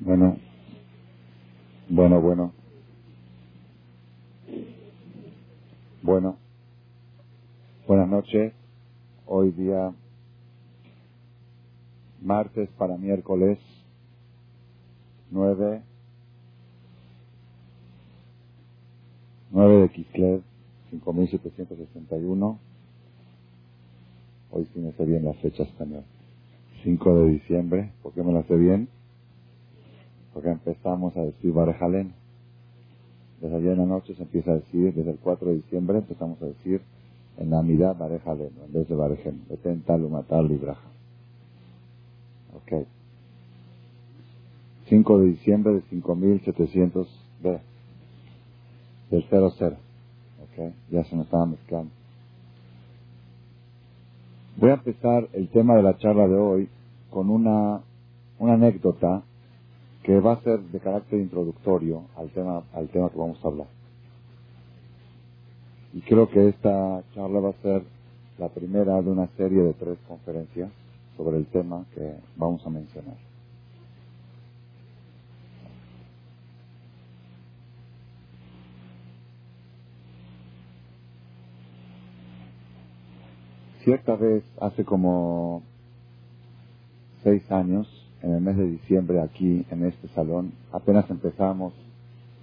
Bueno, bueno, bueno. Bueno, buenas noches. Hoy día martes para miércoles 9, 9 de Kislev, 5761. Hoy sí me sé bien las fechas también. 5 de diciembre, ¿por qué me las sé bien? Porque empezamos a decir Barejalen. Desde ayer en la noche se empieza a decir, desde el 4 de diciembre empezamos a decir en la mitad Barejalen, en vez de Barejen, Eten Talumatal Libraja. Ok. 5 de diciembre de 5700 b del 00. Ok. Ya se nos estaba mezclando. Voy a empezar el tema de la charla de hoy con una, una anécdota que va a ser de carácter introductorio al tema, al tema que vamos a hablar. Y creo que esta charla va a ser la primera de una serie de tres conferencias sobre el tema que vamos a mencionar. Cierta vez, hace como seis años, en el mes de diciembre aquí en este salón, apenas empezamos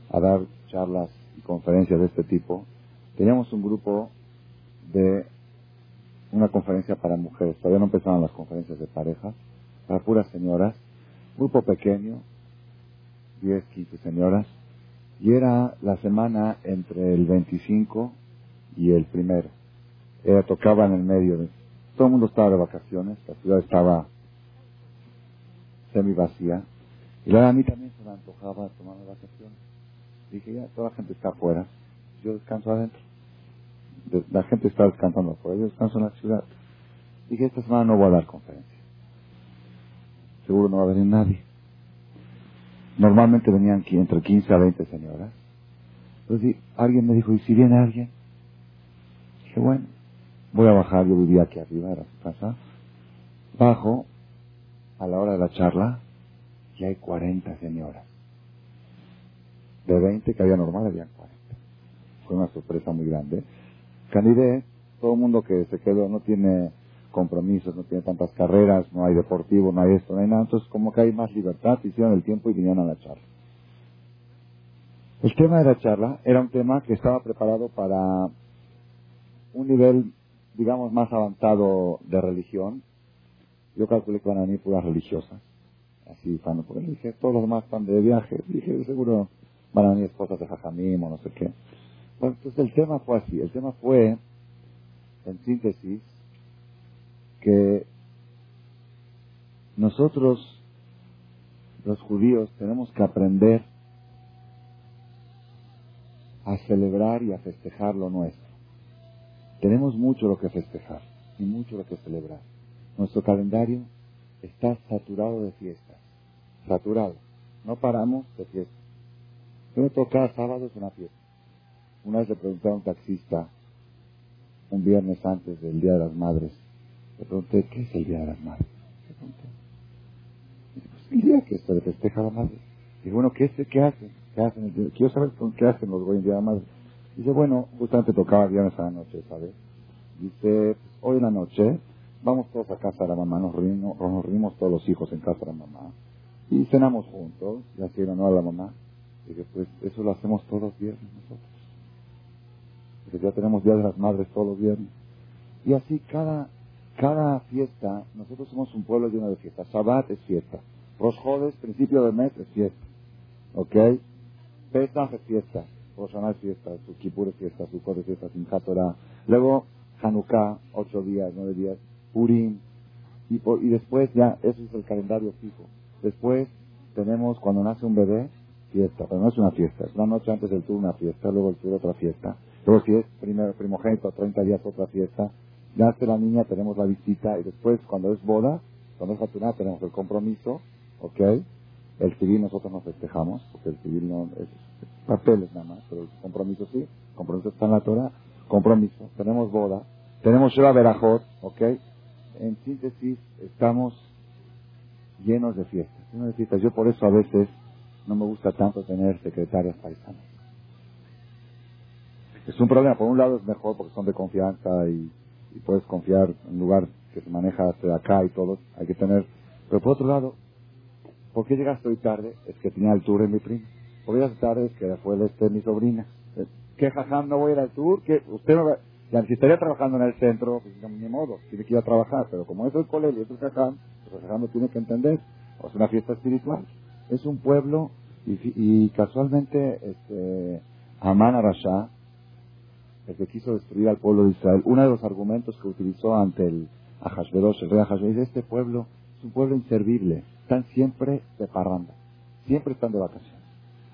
a dar charlas y conferencias de este tipo, teníamos un grupo de una conferencia para mujeres, todavía no empezaban las conferencias de parejas, para puras señoras, grupo pequeño, 10, 15 señoras, y era la semana entre el 25 y el primero. Ella tocaba en el medio. Todo el mundo estaba de vacaciones, la ciudad estaba semi vacía. Y luego a mí también se me antojaba tomar vacaciones. Dije, ya, toda la gente está afuera, yo descanso adentro. la gente está descansando afuera, yo descanso en la ciudad. Dije, esta semana no voy a dar conferencia. Seguro no va a venir nadie. Normalmente venían entre 15 a 20 señoras. Entonces alguien me dijo, ¿y si viene alguien? Dije, bueno, voy a bajar, yo vivía aquí arriba, era su casa. Bajo, a la hora de la charla, y hay 40 señoras. De 20 que había normal, había 40. Fue una sorpresa muy grande. Canidé, todo el mundo que se quedó no tiene compromisos, no tiene tantas carreras, no hay deportivo, no hay esto, no hay nada. Entonces, como que hay más libertad, hicieron el tiempo y vinieron a la charla. El tema de la charla era un tema que estaba preparado para un nivel, digamos, más avanzado de religión, yo calculé que van a venir puras religiosas. Así, para no poder. Dije, todos los demás están de viaje. Dije, seguro van a venir esposas de Jajamim o no sé qué. Bueno, entonces el tema fue así. El tema fue, en síntesis, que nosotros, los judíos, tenemos que aprender a celebrar y a festejar lo nuestro. Tenemos mucho lo que festejar y mucho lo que celebrar. Nuestro calendario está saturado de fiestas. Saturado. No paramos de fiestas. Yo cada sábado es una fiesta. Una vez le pregunté a un taxista, un viernes antes del Día de las Madres, le pregunté, ¿qué es el Día de las Madres? Le pregunté. Dice, pues el día que se festeja a la madre. Dice, bueno, ¿qué, qué hacen? ¿Qué hacen? Quiero saber qué hacen los güeyes el Día de la Madre. Dice, bueno, justamente tocaba viernes a la noche, ¿sabes? Dice, hoy en la noche vamos todos a casa de la mamá, nos reunimos, nos reunimos todos los hijos en casa de la mamá y cenamos juntos, y así no a la mamá. Y que pues eso lo hacemos todos los viernes nosotros. Porque ya tenemos Día de las Madres todos los viernes. Y así cada, cada fiesta, nosotros somos un pueblo lleno de fiestas. Shabbat es fiesta. Rosh Jodes, principio del mes, es fiesta. ¿Ok? Pesach es fiesta. Rosh es fiesta. Su es fiesta. Su es fiesta. Simchat Luego, Hanukkah, ocho días, nueve días. Purim, y, y después ya, eso es el calendario fijo. Después tenemos, cuando nace un bebé, fiesta, pero no es una fiesta, es una noche antes del tour una fiesta, luego el tour otra fiesta, luego si es primero, primogénito, 30 días otra fiesta, nace la niña, tenemos la visita, y después cuando es boda, cuando es fatunada, tenemos el compromiso, ¿ok? El civil nosotros no festejamos, porque el civil no es papeles nada más, pero el compromiso sí, compromiso está en la Torah, compromiso, tenemos boda, tenemos Sheva Berajot, ¿ok? En síntesis, estamos llenos de fiestas. lleno de fiestas. Yo por eso a veces no me gusta tanto tener secretarias paisanas. Es un problema. Por un lado es mejor porque son de confianza y, puedes confiar en un lugar que se maneja de acá y todo. Hay que tener. Pero por otro lado, ¿por qué llegaste hoy tarde? Es que tenía el tour en mi prima. ¿Por tarde? Es que fue el este mi sobrina. ¿Qué jajam no voy a ir al tour? que Usted no va... Ya, si estaría trabajando en el centro, pues ni modo, tiene que ir a trabajar. Pero como es el colegio, es el jajam, pues el jajam lo tiene que entender. O es una fiesta espiritual. Es un pueblo y, casualmente este, Amán Arashá, el que quiso destruir al pueblo de Israel, uno de los argumentos que utilizó ante el Ahashverosh, el rey Ahashverosh, este pueblo es un pueblo inservible, están siempre de parranda, siempre están de vacaciones.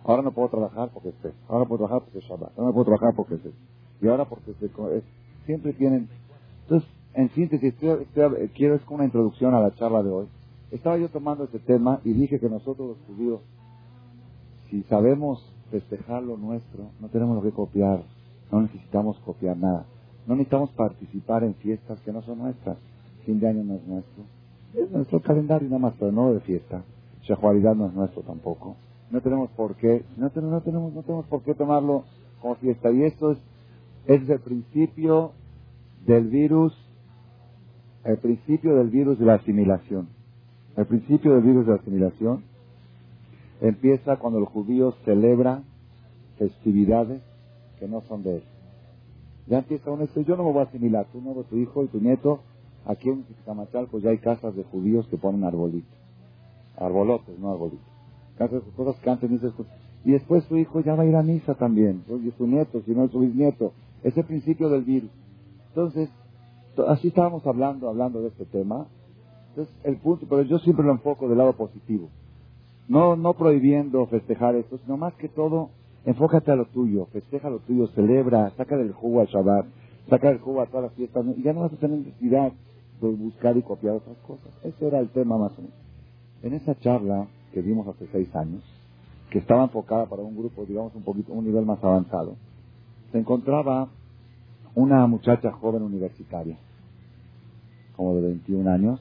Ahora no puedo trabajar porque es ahora no puedo trabajar porque es Shabbat, ahora no puedo trabajar porque es y ahora porque es, siempre tienen... Entonces, en síntesis, quiero es una introducción a la charla de hoy. Estaba yo tomando este tema y dije que nosotros los judíos, si sabemos festejar lo nuestro, no tenemos lo que copiar no necesitamos copiar nada. No necesitamos participar en fiestas que no son nuestras. Fin de año no es nuestro. Es nuestro calendario nada más, pero no de fiesta. Shahualidad no es nuestro tampoco. No tenemos por qué, no, tenemos, no, tenemos, no tenemos por qué tomarlo como fiesta. Y esto es, es el principio del virus, el principio del virus de la asimilación. El principio del virus de la asimilación empieza cuando el judío celebra festividades que no son de él. Ya empieza un esto, yo no me voy a asimilar, tú no, tu hijo y tu nieto, aquí en pues ya hay casas de judíos que ponen arbolitos, arbolotes, no arbolitos, casas cosas que antes y después tu hijo ya va a ir a misa también, y su nieto, si no es su bisnieto, es el principio del virus. Entonces, así estábamos hablando, hablando de este tema, entonces el punto, pero yo siempre lo enfoco del lado positivo, no, no prohibiendo festejar esto, sino más que todo Enfócate a lo tuyo, festeja lo tuyo, celebra, saca del jugo al Shabbat, saca del jugo a todas las fiestas, y ya no vas a tener necesidad de buscar y copiar otras cosas. Ese era el tema más o menos. En esa charla que vimos hace seis años, que estaba enfocada para un grupo, digamos, un poquito, un nivel más avanzado, se encontraba una muchacha joven universitaria, como de 21 años,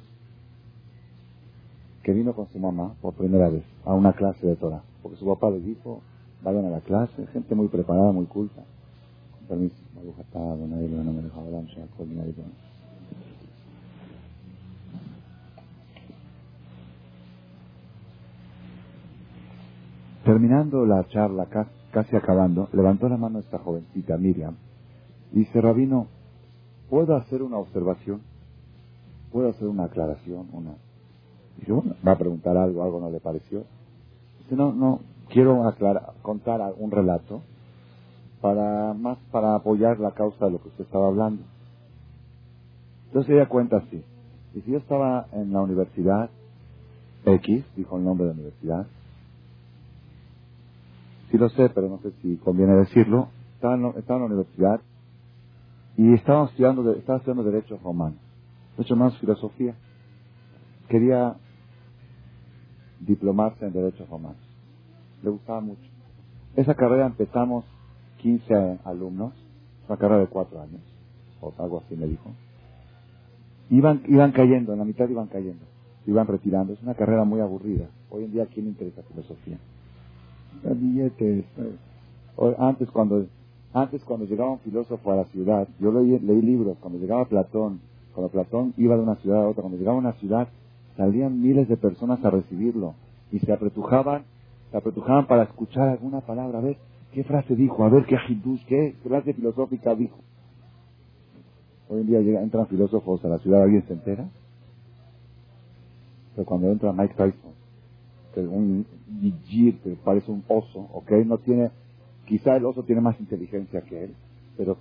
que vino con su mamá por primera vez a una clase de Torah, porque su papá le dijo, vayan a la clase, gente muy preparada, muy culta. Con permiso, Terminando la charla, casi acabando, levantó la mano esta jovencita, Miriam, y dice, Rabino, ¿puedo hacer una observación? ¿Puedo hacer una aclaración? Una... Dice, bueno, va a preguntar algo, algo no le pareció. Dice, no, no, quiero aclarar, contar un relato para más para apoyar la causa de lo que usted estaba hablando. Entonces ella cuenta así. Si yo estaba en la universidad X, dijo el nombre de la universidad, sí lo sé, pero no sé si conviene decirlo, estaba en, estaba en la universidad y estaba estudiando, estaba estudiando Derechos Romanos. Derecho más Filosofía. Quería diplomarse en Derechos Romanos le gustaba mucho. Esa carrera empezamos 15 alumnos, una carrera de 4 años, o algo así me dijo. Iban, iban cayendo, en la mitad iban cayendo, iban retirando. Es una carrera muy aburrida. Hoy en día, ¿a quién le interesa filosofía? Billetes. Eh. Antes, cuando, antes, cuando llegaba un filósofo a la ciudad, yo leí, leí libros, cuando llegaba Platón, cuando Platón iba de una ciudad a otra, cuando llegaba a una ciudad, salían miles de personas a recibirlo y se apretujaban se apretujaban para escuchar alguna palabra, a ver qué frase dijo, a ver qué ajidush, qué frase filosófica dijo. Hoy en día llega, entran filósofos a la ciudad, ¿alguien se entera? Pero cuando entra Mike Tyson, que es un yijir, que parece un oso, ¿ok? No tiene, quizá el oso tiene más inteligencia que él, pero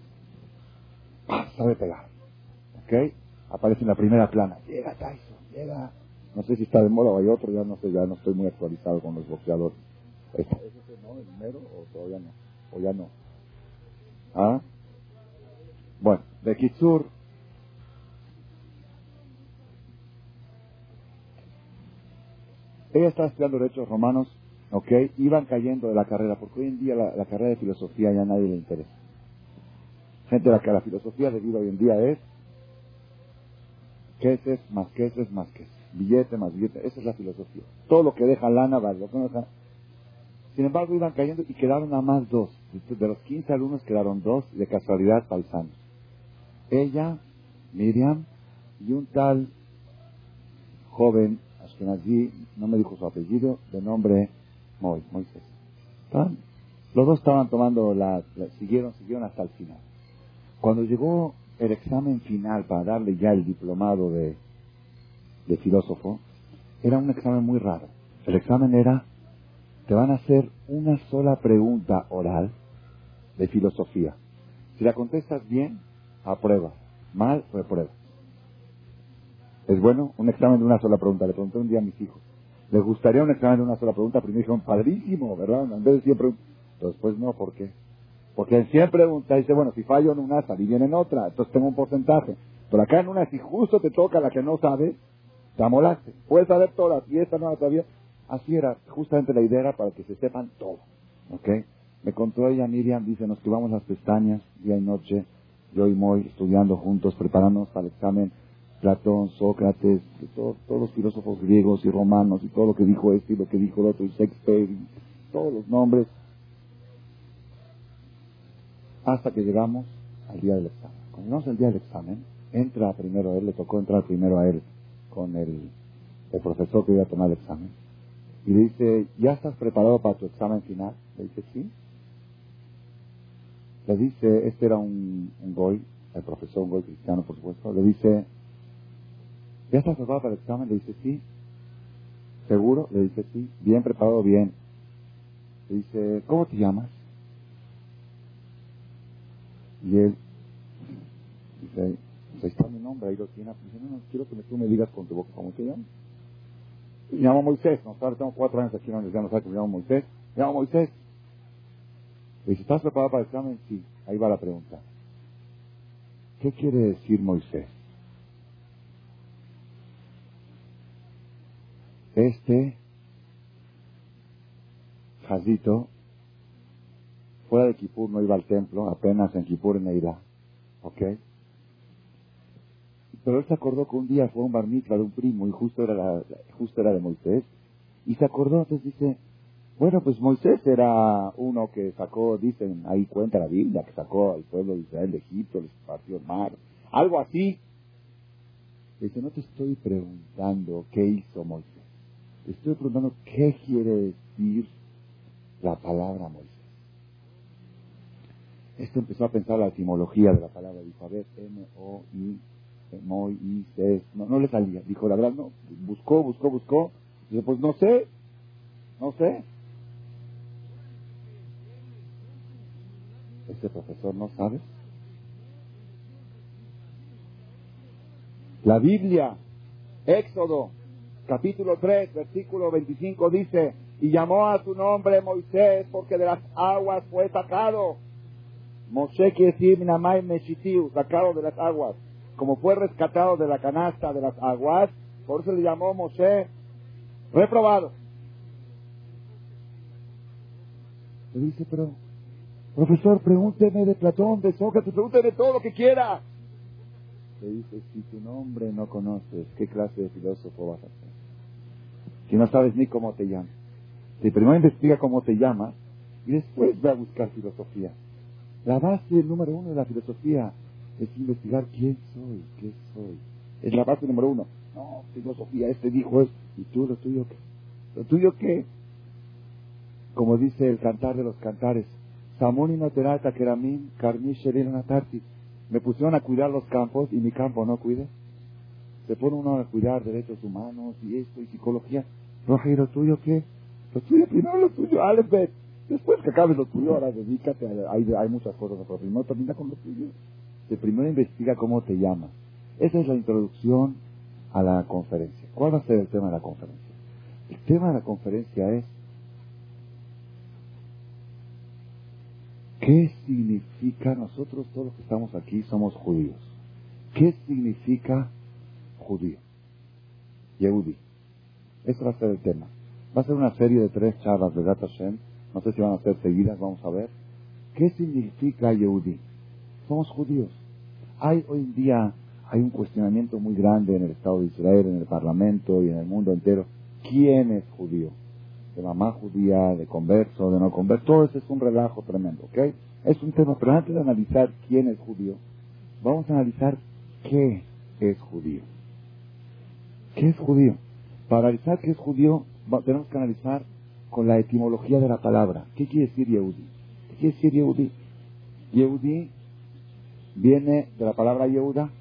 sabe pegar, ¿ok? Aparece en la primera plana, llega Tyson, llega no sé si está de moda o hay otro, ya no sé, ya no estoy muy actualizado con los boxeadores. ¿Es ese no, el número o todavía no? ¿O ya no? ¿Ah? Bueno, de Kitsur. Ella estaba estudiando derechos romanos, ¿ok? Iban cayendo de la carrera, porque hoy en día la, carrera de filosofía ya a nadie le interesa. Gente, la que la filosofía de vida hoy en día es ¿qué es más qué es más qué es. billete más billete. Esa es la filosofía. Todo lo que deja lana vale. Sin embargo, iban cayendo y quedaron nada más dos. De los 15 alumnos quedaron dos, de casualidad paisanos. Ella, Miriam, y un tal joven, Ashkenazi, no me dijo su apellido, de nombre Moy, Moisés. Los dos estaban tomando la, siguieron, siguieron hasta el final. Cuando llegó el examen final para darle ya el diplomado de, de filósofo, era un examen muy raro. El examen era, te van a hacer una sola pregunta oral de filosofía. Si la contestas bien, aprueba. Mal, reprueba. ¿Es bueno? Un examen de una sola pregunta. Le pregunté un día a mis hijos. ¿Les gustaría un examen de una sola pregunta? Primero dijeron, padrísimo, ¿verdad? En vez de siempre Después no, ¿por qué? Porque en 100 preguntas dice, bueno, si fallo en una, salí bien en otra, entonces tengo un porcentaje. Pero acá en una, si justo te toca la que no sabes, te amolaste. Puedes saber todas y esta no la sabía. Así era, justamente la idea para que se sepan todo. ¿Ok? Me contó ella, Miriam, dice, nos esquivamos las pestañas día y noche, yo y Moy, estudiando juntos, preparándonos para el examen. Platón, Sócrates, todos los filósofos griegos y romanos, y todo lo que dijo este y lo que dijo el otro, y Shakespeare, y todos los nombres hasta que llegamos al día del examen. Cuando llegamos al día del examen, entra primero él, le tocó entrar primero a él con el, el profesor que iba a tomar el examen, y le dice, ¿ya estás preparado para tu examen final? Le dice, sí. Le dice, este era un, un goy, el profesor, un goy cristiano, por supuesto, le dice, ¿ya estás preparado para el examen? Le dice, sí. ¿Seguro? Le dice, sí. Bien preparado, bien. Le dice, ¿cómo te llamas? Y él dice, ahí está mi nombre, ahí lo tiene. Dice, no, no, quiero que tú me digas con tu boca cómo te llamas. me llamo Moisés, no sabes, tengo cuatro años aquí en la universidad, no sabes que me llamo Moisés. Me llamo Moisés. Le dice, ¿estás preparado para el examen? Sí, ahí va la pregunta. ¿Qué quiere decir Moisés? Este Jazito fuera de Kipur no iba al templo, apenas en Kipur en Eira. ¿Ok? Pero él se acordó que un día fue un bar de un primo y justo era, la, justo era de Moisés. Y se acordó, entonces dice, bueno, pues Moisés era uno que sacó, dicen, ahí cuenta la Biblia, que sacó al pueblo de Israel de Egipto, les partió el mar, algo así. Dice, no te estoy preguntando qué hizo Moisés, estoy preguntando qué quiere decir la palabra Moisés. Esto empezó a pensar la etimología de la palabra. Dijo, a ver, M-O-I, M-O-I, C, no, no le salía. Dijo, la verdad, no. Buscó, buscó, buscó. Dijo, pues no sé, no sé. Este profesor no sabe. La Biblia, Éxodo, capítulo 3, versículo 25 dice, y llamó a su nombre Moisés porque de las aguas fue sacado. Moshe quiere decir Minamay Meshitiu, sacado de las aguas. Como fue rescatado de la canasta de las aguas, por eso le llamó Moshe reprobado. Le dice, pero, profesor, pregúnteme de Platón, de Sócrates, pregúnteme todo lo que quiera. Le dice, si tu nombre no conoces, ¿qué clase de filósofo vas a ser? Si no sabes ni cómo te llamas. Si primero investiga cómo te llamas y después ve a buscar filosofía. La base número uno de la filosofía es investigar quién soy, qué soy. Es la base número uno. No, filosofía, este dijo es, ¿y tú lo tuyo qué? ¿Lo tuyo qué? Como dice el cantar de los cantares, Samuni no terata keramim karmi natarti. Me pusieron a cuidar los campos y mi campo no cuide. Se pone uno a cuidar derechos humanos y esto y psicología. Roja, ¿y lo tuyo qué? Lo tuyo primero lo tuyo, Alebet. Después que acabes lo tuyo, ahora dedícate, a, hay, hay muchas cosas, pero primero termina con lo tuyo. De primero investiga cómo te llamas. Esa es la introducción a la conferencia. ¿Cuál va a ser el tema de la conferencia? El tema de la conferencia es ¿qué significa nosotros todos los que estamos aquí somos judíos? ¿Qué significa judío? Yehudi. Ese va a ser el tema. Va a ser una serie de tres charlas de Data Shem no sé si van a ser seguidas, vamos a ver. ¿Qué significa Yehudi? Somos judíos. Hay hoy en día hay un cuestionamiento muy grande en el Estado de Israel, en el Parlamento y en el mundo entero. ¿Quién es judío? De mamá judía, de converso, de no converso, todo eso es un relajo tremendo, ¿ok? Es un tema, pero antes de analizar quién es judío, vamos a analizar qué es judío. ¿Qué es judío? Para analizar qué es judío, tenemos que analizar con la etimología de la palabra. ¿Qué quiere decir Yehudi? ¿Qué quiere decir Yehudi? Yehudi viene de la palabra Yehuda.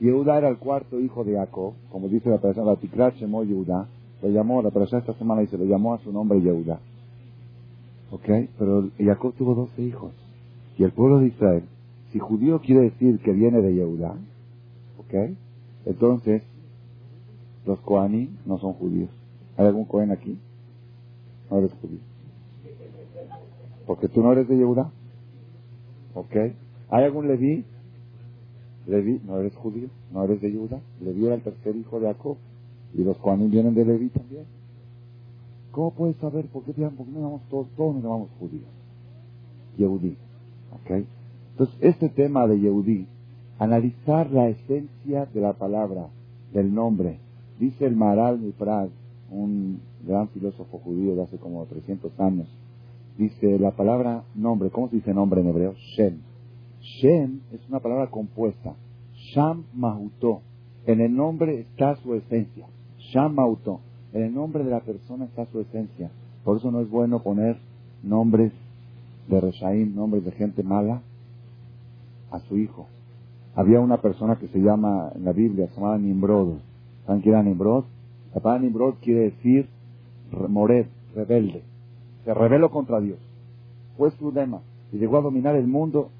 Yehuda era el cuarto hijo de Jacob, como dice la persona, la Tikrat Shemo Yehuda. Lo llamó, la persona esta semana dice, lo llamó a su nombre Yehuda. ¿Ok? Pero Jacob tuvo doce hijos. Y el pueblo de Israel, si judío quiere decir que viene de Yehuda, ¿ok? Entonces, los Kohanim no son judíos. ¿Hay algún Kohen aquí? No eres judío. Porque tú no eres de Yehuda. ¿Ok? ¿Hay algún Leví? Leví, no eres judío, no eres de Yehuda. Leví era el tercer hijo de Jacob. Y los Kohanim vienen de Leví también. ¿Cómo puedes saber por qué, por qué no llamamos todos, todos nos llamamos judíos? Yehudí. ¿Ok? Entonces, este tema de Yehudí, analizar la esencia de la palabra, del nombre. Dice el Maral Miprad, un gran filósofo judío de hace como 300 años, dice la palabra nombre, ¿cómo se dice nombre en hebreo? Shem. Shem es una palabra compuesta. Sham Mahuto. En el nombre está su esencia. Sham Mahuto. En el nombre de la persona está su esencia. Por eso no es bueno poner nombres de Reshaim, nombres de gente mala, a su hijo. Había una persona que se llama en la Biblia, se llamaba Nimrod. ¿Saben quién era Nimrod? La palabra Nimrod quiere decir mored, rebelde. Se rebeló contra Dios. Fue su lema. Y llegó a dominar el mundo.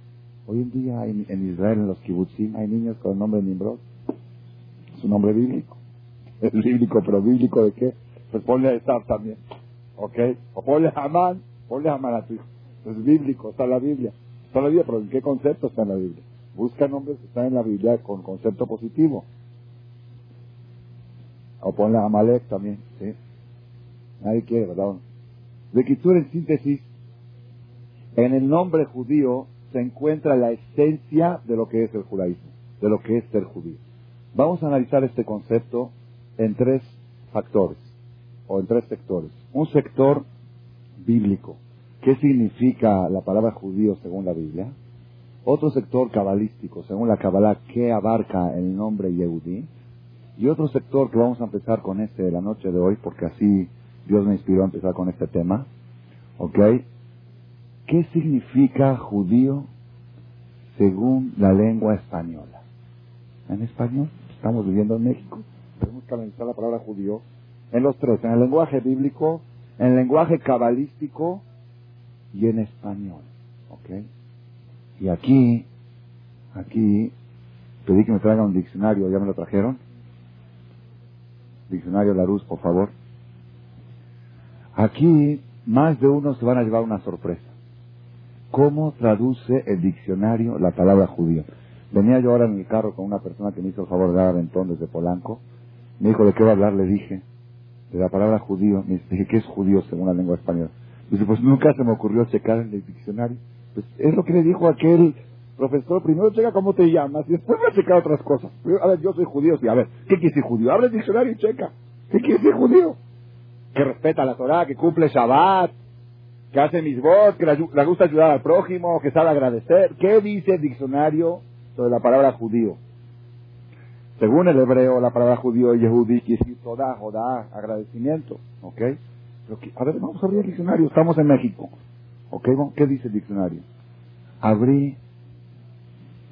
Hoy en día en, Israel, en los kibbutzim, hay niños con el nombre de Nimrod. Es un nombre bíblico. Es bíblico, pero bíblico de qué? Pues ponle a estar también. ¿Ok? O ponle a Amán, ponle a Amán a tu hijo. Es bíblico, está en la Biblia. Está en la Biblia, pero ¿en qué concepto está en la Biblia? Busca nombres que están en la Biblia con concepto positivo. O ponle a Amalek también, ¿sí? Nadie quiere, ¿verdad? De Kitur, en síntesis, en el nombre judío se encuentra la esencia de lo que es el judaísmo, de lo que es ser judío. Vamos a analizar este concepto en tres factores, o en tres sectores. Un sector bíblico. ¿Qué significa la palabra judío según la Biblia? Otro sector cabalístico, según la Kabbalah, ¿qué abarca el nombre Yehudi? Y otro sector que vamos a empezar con este de la noche de hoy, porque así Dios me inspiró a empezar con este tema. ¿Ok? ¿Qué significa judío según la lengua española? En español, estamos viviendo en México, tenemos que analizar la palabra judío en los tres, en el lenguaje bíblico, en el lenguaje cabalístico y en español. ¿Ok? Y aquí, aquí, pedí que me traigan un diccionario, ¿ya me lo trajeron? Diccionario Larus, por favor. Aquí, más de uno se van a llevar una sorpresa. ¿Cómo traduce el diccionario la palabra judío? Venía yo ahora en mi carro con una persona que me hizo el favor de dar aventón desde Polanco. Me dijo, ¿de qué va a hablar? Le dije, de la palabra judío. Me dije, ¿qué es judío según la lengua española? Dice, pues nunca se me ocurrió checar en el diccionario. Pues es lo que le dijo aquel profesor. Primero checa cómo te llamas y después va a checar otras cosas. A ver, yo soy judío. Sí, a ver, ¿qué quiere decir judío? Abre el diccionario y checa. ¿Qué quiere decir judío? Que respeta la Torah, que cumple Shabbat, que hace mis voz, que le gusta ayudar al prójimo, que sabe agradecer. ¿Qué dice el diccionario sobre la palabra judío? Según el hebreo, la palabra judío y Yehudi quiere decir toda, jodá, agradecimiento. ¿Ok? a ver, vamos a abrir el diccionario. Estamos en México. ¿Ok? ¿Qué dice el diccionario? Abrí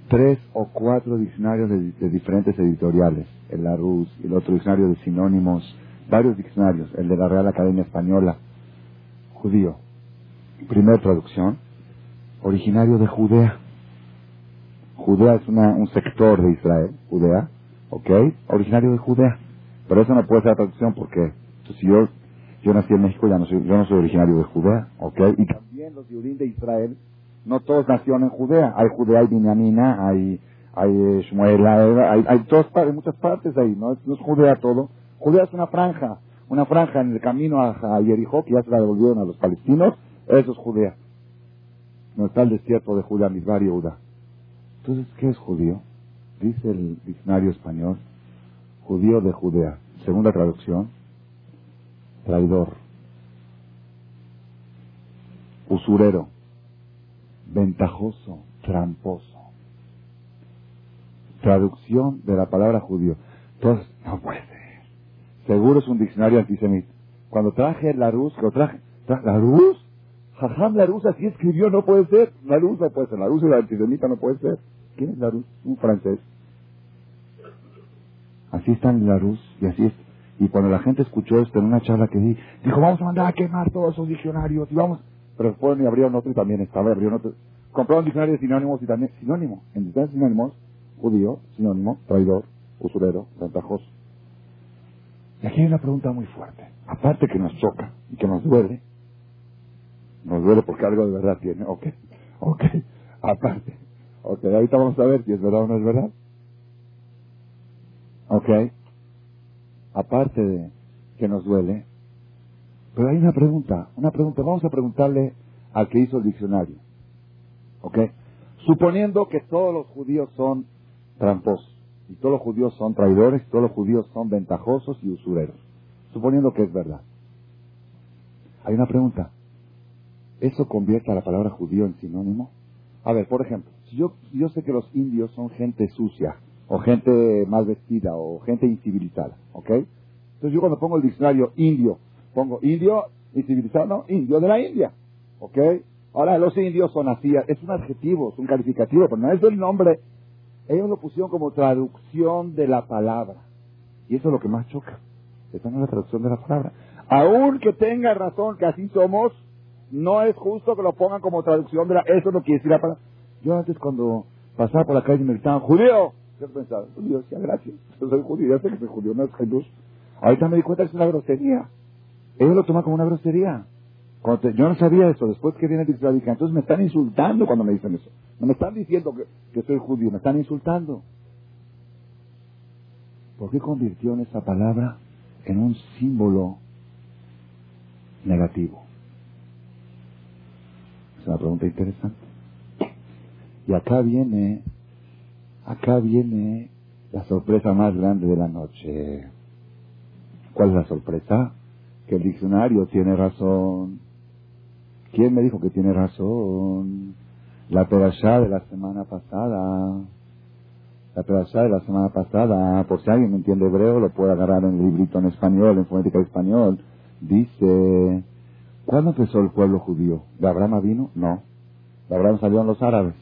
tres o cuatro diccionarios de, diferentes editoriales. El Larus, el otro diccionario de sinónimos, varios diccionarios. El de la Real Academia Española. Judío. Primera traducción. Originario de Judea. Judea es un sector de Israel. Judea. ¿Ok? Originario de Judea. Pero eso no puede ser la traducción porque si yo yo nací en México, ya no soy, yo no soy originario de Judea, ¿ok? Y también los judíos de Israel, no todos nacieron en Judea. Hay Judea, hay Binyaminah, hay, hay eh, Shmuel, hay, hay, todas, muchas partes ahí, ¿no? Es Judea todo. Judea es una franja, una franja en el camino a, a Jericó, que ya se la devolvieron a los palestinos, eso es Judea. No está el desierto de Judea, Misbar y Judá. Entonces, ¿qué es judío? Dice el diccionario español, judío de Judea. Segunda traducción, traidor, usurero, ventajoso, tramposo. Traducción de la palabra judío. Entonces, no puede ser. Seguro es un diccionario antisemita. Cuando traje la luz, lo traje, la luz, Jajam la luz así escribió, no puede ser. La luz no puede ser. La luz y la antisemita no puede ser. ¿Quién es la luz? Un francés. Así está en la luz y así es. Y cuando la gente escuchó esto en una charla que di, dijo, vamos a mandar a quemar todos esos diccionarios y vamos. Pero fueron y abrieron otro y también estaba, abrieron otro. Compraron diccionarios de sinónimos y también sinónimo. En diccionarios sinónimos, judío, sinónimo, traidor, usurero, ventajoso. Y aquí hay una pregunta muy fuerte. Aparte que nos choca y que nos duele, nos duele porque algo de verdad tiene, ok, ok, aparte, ok, ahorita vamos a ver si es verdad o no es verdad. Ok, aparte de que nos duele, pero hay una pregunta, una pregunta, vamos a preguntarle al que hizo el diccionario. ¿Ok? Suponiendo que todos los judíos son tramposos, y todos los judíos son traidores, y todos los judíos son ventajosos y usureros. Suponiendo que es verdad. Hay una pregunta. ¿Eso convierte a la palabra judío en sinónimo? A ver, por ejemplo, si yo, yo sé que los indios son gente sucia, o gente mal vestida, o gente incivilizada, ¿ok? Entonces yo cuando pongo el diccionario indio Pongo indio y civilizado, no, indio de la India. ¿Ok? Ahora, los indios son así, es un adjetivo, es un calificativo, pero no es el nombre. Ellos lo pusieron como traducción de la palabra. Y eso es lo que más choca. Esa no es la traducción de la palabra. Aunque tenga razón que así somos, no es justo que lo pongan como traducción de la... Eso no quiere decir la palabra. Yo antes cuando pasaba por la calle y me gritaban, ¡Judío! Yo pensaba, judío, sí, gracias. Yo soy judío, ya sé que soy judío, no es Jesús. Ahorita me di cuenta que es una grosería. Ellos lo toman como una grosería. yo no sabía eso, después que viene el entonces me están insultando cuando me dicen eso. No me están diciendo que, soy judío, me están insultando. ¿Por qué convirtió en esa palabra en un símbolo negativo? Es una pregunta interesante. Y acá viene, acá viene la sorpresa más grande de la noche. ¿Cuál es la sorpresa? Que el diccionario tiene razón. ¿Quién me dijo que tiene razón? La perashá de la semana pasada. La perashá de la semana pasada, por si alguien no entiende hebreo, lo puede agarrar en el librito en español, en fonética español. Dice, ¿cuándo empezó el pueblo judío? ¿De Abraham vino? No. De Abraham salieron los árabes.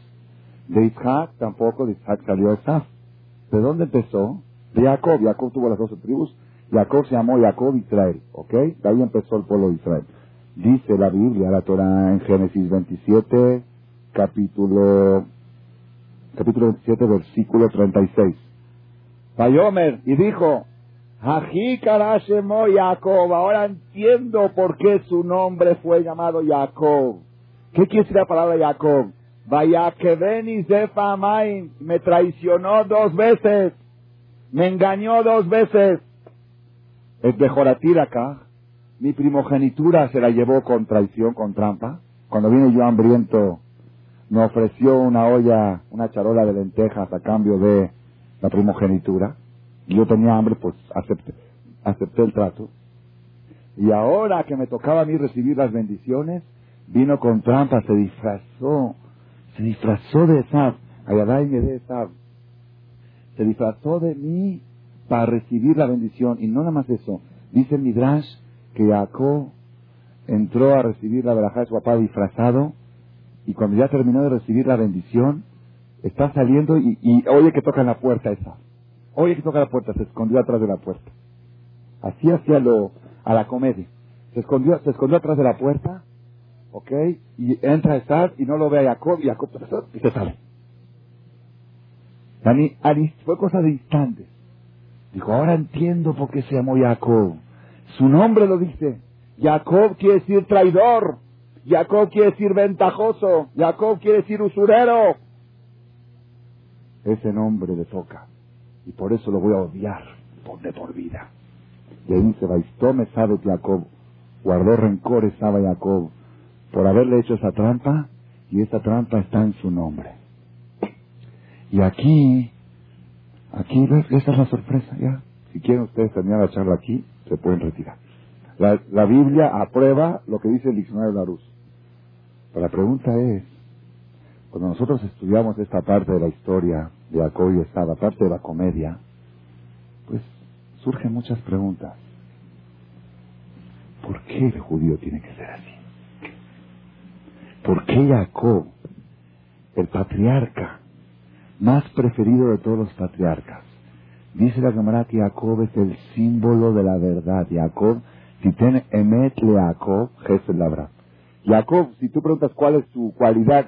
De Isaac tampoco, de Isaac salió Esaf. ¿De dónde empezó? De Jacob. Jacob tuvo las doce tribus Jacob se llamó Jacob Israel, ¿ok? De ahí empezó el pueblo de Israel. Dice la Biblia, la Torah en Génesis 27, capítulo, capítulo 27, versículo 36. Payomer, y dijo, Ají Karashemo Jacob, ahora entiendo por qué su nombre fue llamado Jacob. ¿Qué quiere decir la palabra Jacob? Vaya que me traicionó dos veces, me engañó dos veces. Es de acá. Mi primogenitura se la llevó con traición, con trampa. Cuando vine yo hambriento, me ofreció una olla, una charola de lentejas a cambio de la primogenitura. Yo tenía hambre, pues acepté, acepté el trato. Y ahora que me tocaba a mí recibir las bendiciones, vino con trampa, se disfrazó, se disfrazó de Esab, Ayadai de Esab, se disfrazó de mí para recibir la bendición. Y no nada más eso. Dice Midrash que Jacob entró a recibir la verajá de su papá disfrazado y cuando ya terminó de recibir la bendición, está saliendo y, oye que toca la puerta esa. Oye que toca la puerta, se escondió atrás de la puerta. Así hacía lo, a la comedia. Se escondió, se escondió atrás de la puerta, ¿ok? Y entra a y no lo ve a Jacob y Jacob se sale. Fue cosa de instantes. Dijo, ahora entiendo por qué se llamó Jacob. Su nombre lo dice. Jacob quiere decir traidor. Jacob quiere decir ventajoso. Jacob quiere decir usurero. Ese nombre le toca. Y por eso lo voy a odiar por de por vida. Y ahí dice, me sabe Jacob. Guardó rencores sabe Jacob por haberle hecho esa trampa y esa trampa está en su nombre. Y aquí Aquí, esta es la sorpresa, ya. Si quieren ustedes terminar la charla aquí, se pueden retirar. La, la Biblia aprueba lo que dice el diccionario de la Luz. Pero la pregunta es, cuando nosotros estudiamos esta parte de la historia de Jacob y Esab, parte de la comedia, pues surgen muchas preguntas. ¿Por qué el judío tiene que ser así? ¿Por qué Jacob, el patriarca más preferido de todos los patriarcas, dice la Gemara que Jacob es el símbolo de la verdad? Jacob, si tiene emet le Jacob, labra. Jacob, si tú preguntas cuál es su cualidad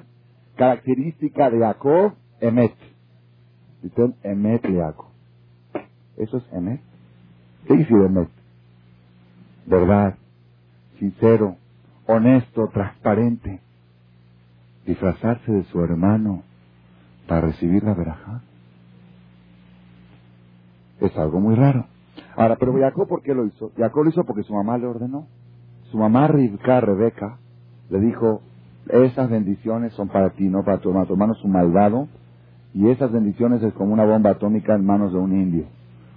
característica de Jacob, Emet. Dicen Emet le Jacob. ¿Eso es Emet? ¿Qué dice Emet? Verdad, sincero, honesto, transparente. Disfrazarse de su hermano para recibir la veraja. Es algo muy raro. Ahora, pero Jacob, ¿por qué lo hizo? Jacob lo hizo porque su mamá le ordenó. Su mamá, Rivka, Rebeca, le dijo, esas bendiciones son para ti, no para tu hermano. Tu hermano es un malvado y esas bendiciones es como una bomba atómica en manos de un indio.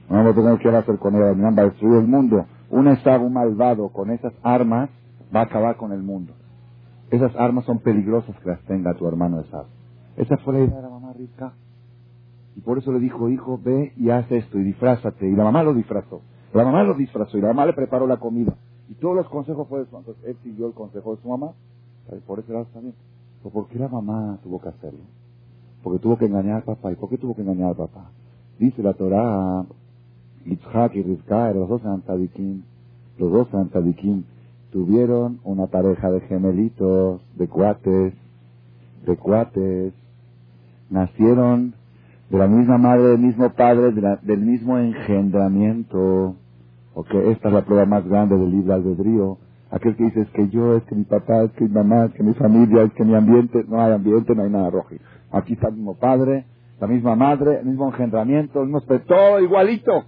No lo tenemos que hacer con ella, va a destruir el mundo. Un estado malvado con esas armas va a acabar con el mundo. Esas armas son peligrosas que las tenga tu hermano Esab. Esa fue la idea Y por eso le dijo, hijo, ve y haz esto y disfrázate. Y la mamá lo disfrazó. La mamá lo disfrazó y la mamá le preparó la comida. Y todos los consejos fueron de Entonces él siguió el consejo de su mamá por ese lado bien. Pero ¿por qué la mamá tuvo que hacerlo? Porque tuvo que engañar al papá. ¿Y por qué tuvo que engañar al papá? Dice la Torah, Yitzhak y Rizka, los dos eran los dos eran tuvieron una pareja de gemelitos, de cuates, de cuates, nacieron de la misma madre, del mismo padre, del mismo engendramiento. Ok, esta es la prueba más grande del libre albedrío Aquel que dice es que yo, es que mi papá, es que mi mamá, es que mi familia, es que mi ambiente, no hay ambiente, no hay nada rojo. Aquí está el mismo padre, la misma madre, el mismo engendramiento, el mismo todo igualito.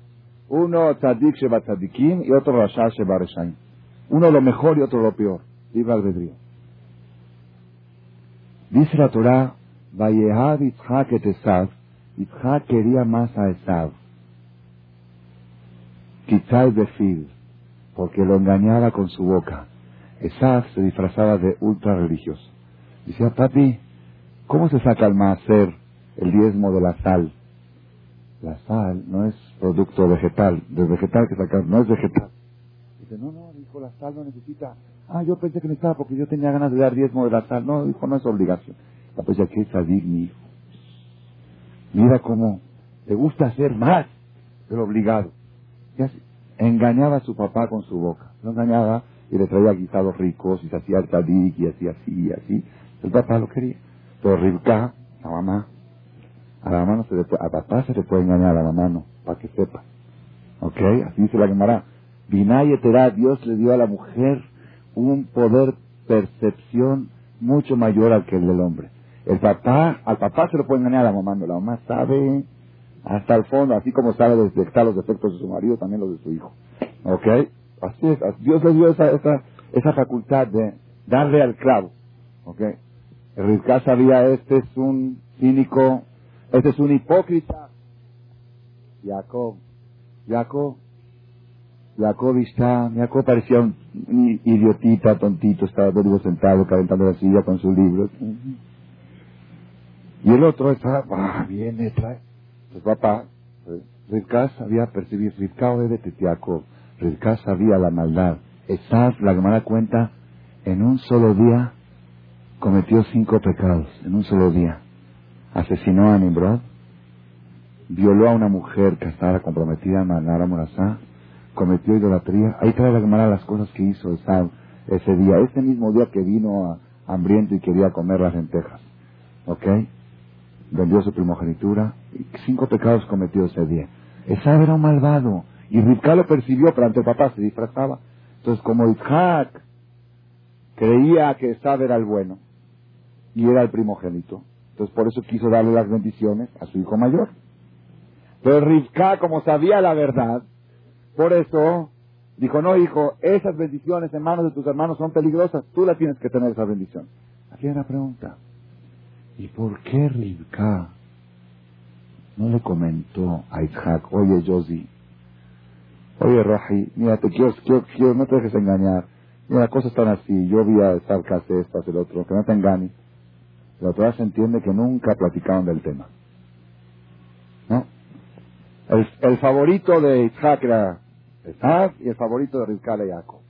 Uno tzadik sheba tzadikim y otro rasha sheba reshaim. Uno lo mejor y otro lo peor. Libre albedrío. Dice la Torah, Vayehad Yitzhak et Esav, Yitzhak quería más a Esav. Kitzai Befil porque lo engañaba con su boca. Esaf se disfrazaba de ultra religioso. Decía, papi, ¿cómo se saca el macer, el diezmo de la sal? La sal no es producto vegetal, del vegetal que sacas, no es vegetal. Dice, no, no, dijo, la sal no necesita. Ah, yo pensé que necesitaba porque yo tenía ganas de dar diezmo de la sal. No, dijo, no es obligación. La pues ya que es sadir, mi hijo. Mira cómo te gusta hacer más de lo obligado. Y así, engañaba a su papá con su boca. Lo engañaba y le traía guisados ricos y se hacía el tadik y hacía así y así. El papá lo quería. Pero Rivka, la mamá, a la mamá no se le puede, a papá se le puede engañar, a la mamá no, para que sepa. ¿Ok? Así dice la Gemara. Vinayetera, Dios le dio a la mujer un poder percepción mucho mayor al que el del hombre. El papá, al papá se le puede engañar, a la mamá no. La mamá sabe hasta el fondo, así como sabe detectar los defectos de su marido, también los de su hijo. ¿Ok? Así es, Dios le dio esa, esa, esa facultad de darle al clavo. ¿Ok? El sabía, este es un cínico, este es un hipócrita. Jacob, Jacob, Jacob está, Jacob parecía un, idiotita, tontito, estaba sentado calentando la silla con sus libros. Y el otro está, ah, viene, trae su papá, Rivka sabía percibir, Rivka de Tetiaco, Rivka sabía la maldad. Esaf, la Gemara cuenta, en un solo día cometió cinco pecados, en un solo día. Asesinó a Nimrod, violó a una mujer que estaba comprometida a Manara Morazá, cometió idolatría. Ahí trae la Gemara las cosas que hizo Esaf ese día, ese mismo día que vino hambriento y quería comer las lentejas. ¿Ok? Vendió su primogenitura, y cinco pecados cometió ese día. Esab era un malvado, y Rivka lo percibió, pero ante el papá se disfrazaba. Entonces, como Isaac creía que Esab era el bueno, y era el primogénito, entonces por eso quiso darle las bendiciones a su hijo mayor. Pero Rivka, como sabía la verdad, por eso dijo, no hijo, esas bendiciones en manos de tus hermanos son peligrosas, tú las tienes que tener esa bendición. Aquí hay una pregunta. ¿Y por qué Rivka no le comentó a Isaac, oye Josie, oye Raji, mira, te quiero, quiero, no te dejes engañar. Mira, las cosas están así, yo vi a estar casi esto, hace el otro, que no te engañes. La otra se entiende que nunca platicaron del tema. ¿No? El, favorito de Isaac era Isaac y el favorito de Rizcal era Jacob.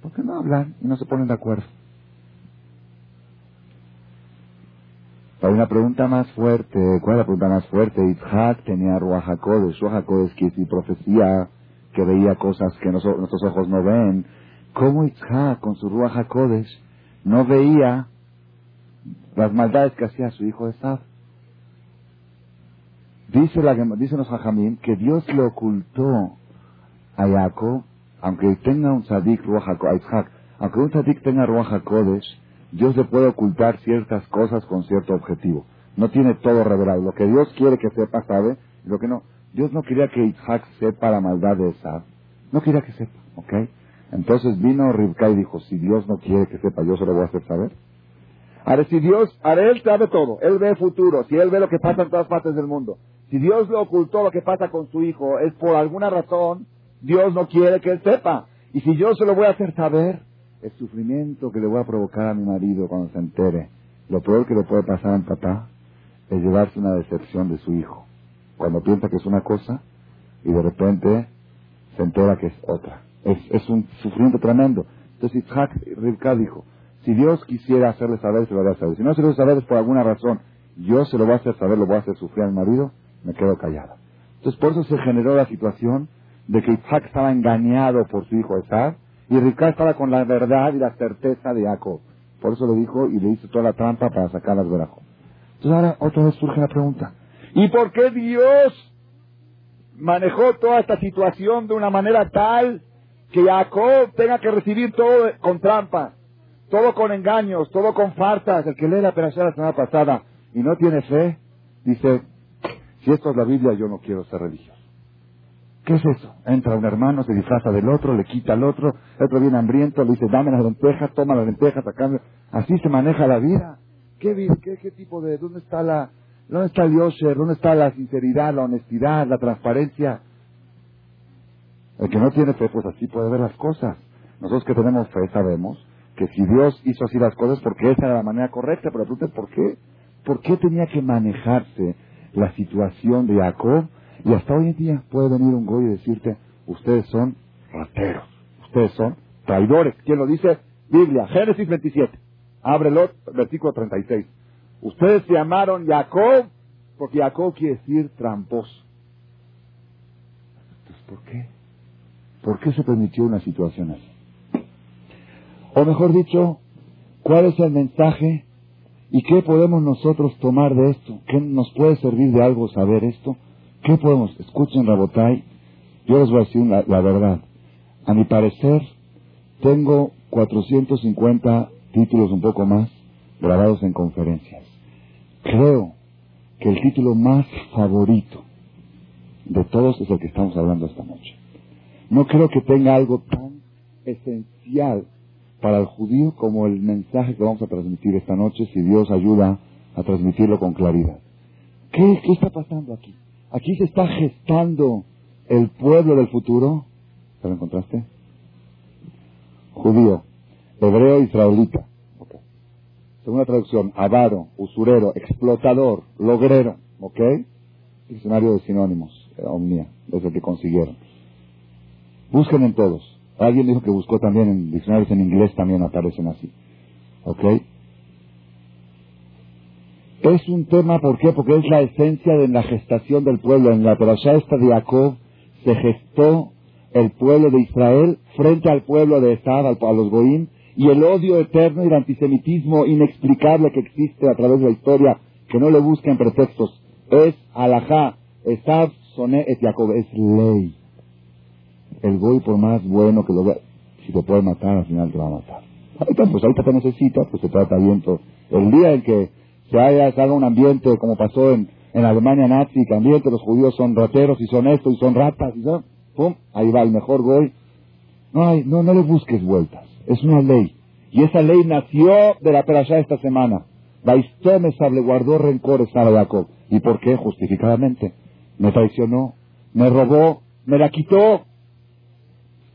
¿Por qué no hablan y no se ponen de acuerdo? Hay una pregunta más fuerte. ¿Cuál es la pregunta más fuerte? Isaac tenía Ruach HaKodesh. Ruach que es profecía, que veía cosas que nuestros ojos no ven. ¿Cómo Isaac con su Ruach HaKodesh no veía las maldades que hacía su hijo Esaf? Dice la, dicen los hajamim que Dios le ocultó a Jacob, aunque tenga un tzadik Ruach Isaac, aunque un tzadik tenga Ruach HaKodesh, Dios le puede ocultar ciertas cosas con cierto objetivo. No tiene todo revelado. Lo que Dios quiere que sepa, sabe, lo que no. Dios no quería que Isaac sepa la maldad de Esaf. No quería que sepa, ¿ok? Entonces vino Rivka y dijo, si Dios no quiere que sepa, yo se lo voy a hacer saber. Ahora, si Dios, ahora Él sabe todo, Él ve el futuro, si Él ve lo que pasa en todas partes del mundo, si Dios le ocultó lo que pasa con su hijo, es por alguna razón, Dios no quiere que Él sepa. Y si yo se lo voy a hacer saber, el sufrimiento que le voy a provocar a mi marido cuando se entere, lo peor que le puede pasar a mi papá es llevarse una decepción de su hijo. Cuando piensa que es una cosa y de repente se entera que es otra. Es, es un sufrimiento tremendo. Entonces Isaac Rivka dijo, si Dios quisiera hacerle saber, se lo voy a saber. Si no se lo a saber es por alguna razón. Yo se lo voy a hacer saber, lo voy a hacer sufrir al marido, me quedo callada. Entonces por eso se generó la situación de que Isaac estaba engañado por su hijo Esad y Rivka estaba con la verdad y la certeza de Jacob. Por eso le dijo y le hizo toda la trampa para sacar las verajos. Entonces ahora otra vez surge la pregunta. ¿Y por qué Dios manejó toda esta situación de una manera tal que Jacob tenga que recibir todo con trampa, todo con engaños, todo con fartas? El que lee la operación la semana pasada y no tiene fe, dice, si esto es la Biblia, yo no quiero ser religioso. ¿Qué es eso? Entra un hermano, se disfraza del otro, le quita al otro, el otro viene hambriento, le dice, dame las lentejas, toma las lentejas, a Así se maneja la vida. ¿Qué, qué, qué tipo de, dónde está la, dónde está el yosher, dónde está la sinceridad, la honestidad, la transparencia? El que no tiene fe, pues así puede ver las cosas. Nosotros que tenemos fe sabemos que si Dios hizo así las cosas, porque esa era la manera correcta, pero tú ¿por qué? ¿Por qué tenía que manejarse la situación de Jacob y hasta hoy en día puede venir un goy y decirte, ustedes son rateros, ustedes son traidores. ¿Quién lo dice? Biblia, Génesis 27. Ábrelo, versículo 36. Ustedes se llamaron Jacob porque Jacob quiere decir tramposo. Entonces, ¿por qué? ¿Por qué se permitió una situación así? O mejor dicho, ¿cuál es el mensaje y qué podemos nosotros tomar de esto? ¿Qué nos puede servir de algo saber esto? ¿Qué podemos? Escuchen, Rabotai, yo les voy a decir la, verdad. A mi parecer, tengo 450 títulos, un poco más, grabados en conferencias. Creo que el título más favorito de todos es el que estamos hablando esta noche. No creo que tenga algo tan esencial para el judío como el mensaje que vamos a transmitir esta noche, si Dios ayuda a transmitirlo con claridad. ¿Qué, qué está pasando aquí? Aquí se está gestando el pueblo del futuro. ¿Te lo encontraste? Judío, hebreo, israelita. Segunda traducción, avaro, usurero, explotador, logrero. ¿Ok? Diccionario de sinónimos, omnia, es que consiguieron. Busquen en todos. Alguien dijo que buscó también en diccionarios en inglés, también aparecen así. ¿Ok? Es un tema, ¿por qué? Porque es la esencia de la gestación del pueblo. En la perashá esta de Jacob se gestó el pueblo de Israel frente al pueblo de Esad, a los Goín, y el odio eterno y el antisemitismo inexplicable que existe a través de la historia, que no le busquen pretextos, es alajá, Esad, Soné, et Jacob, es ley. El Goy, por más bueno que lo vea, si te puede matar, al final te va a matar. Ahorita, pues ahorita te necesita, pues te trata bien todo. El día en que se haga, un ambiente como pasó en, en Alemania nazi, que ambiente los judíos son rateros y son esto y son ratas y son, pum, ahí va el mejor goy. No hay, no, no le busques vueltas, es una ley. Y esa ley nació de la perashá esta semana. Baistome le guardó rencores a Jacob. ¿Y por qué? Justificadamente. Me traicionó, me robó, me la quitó.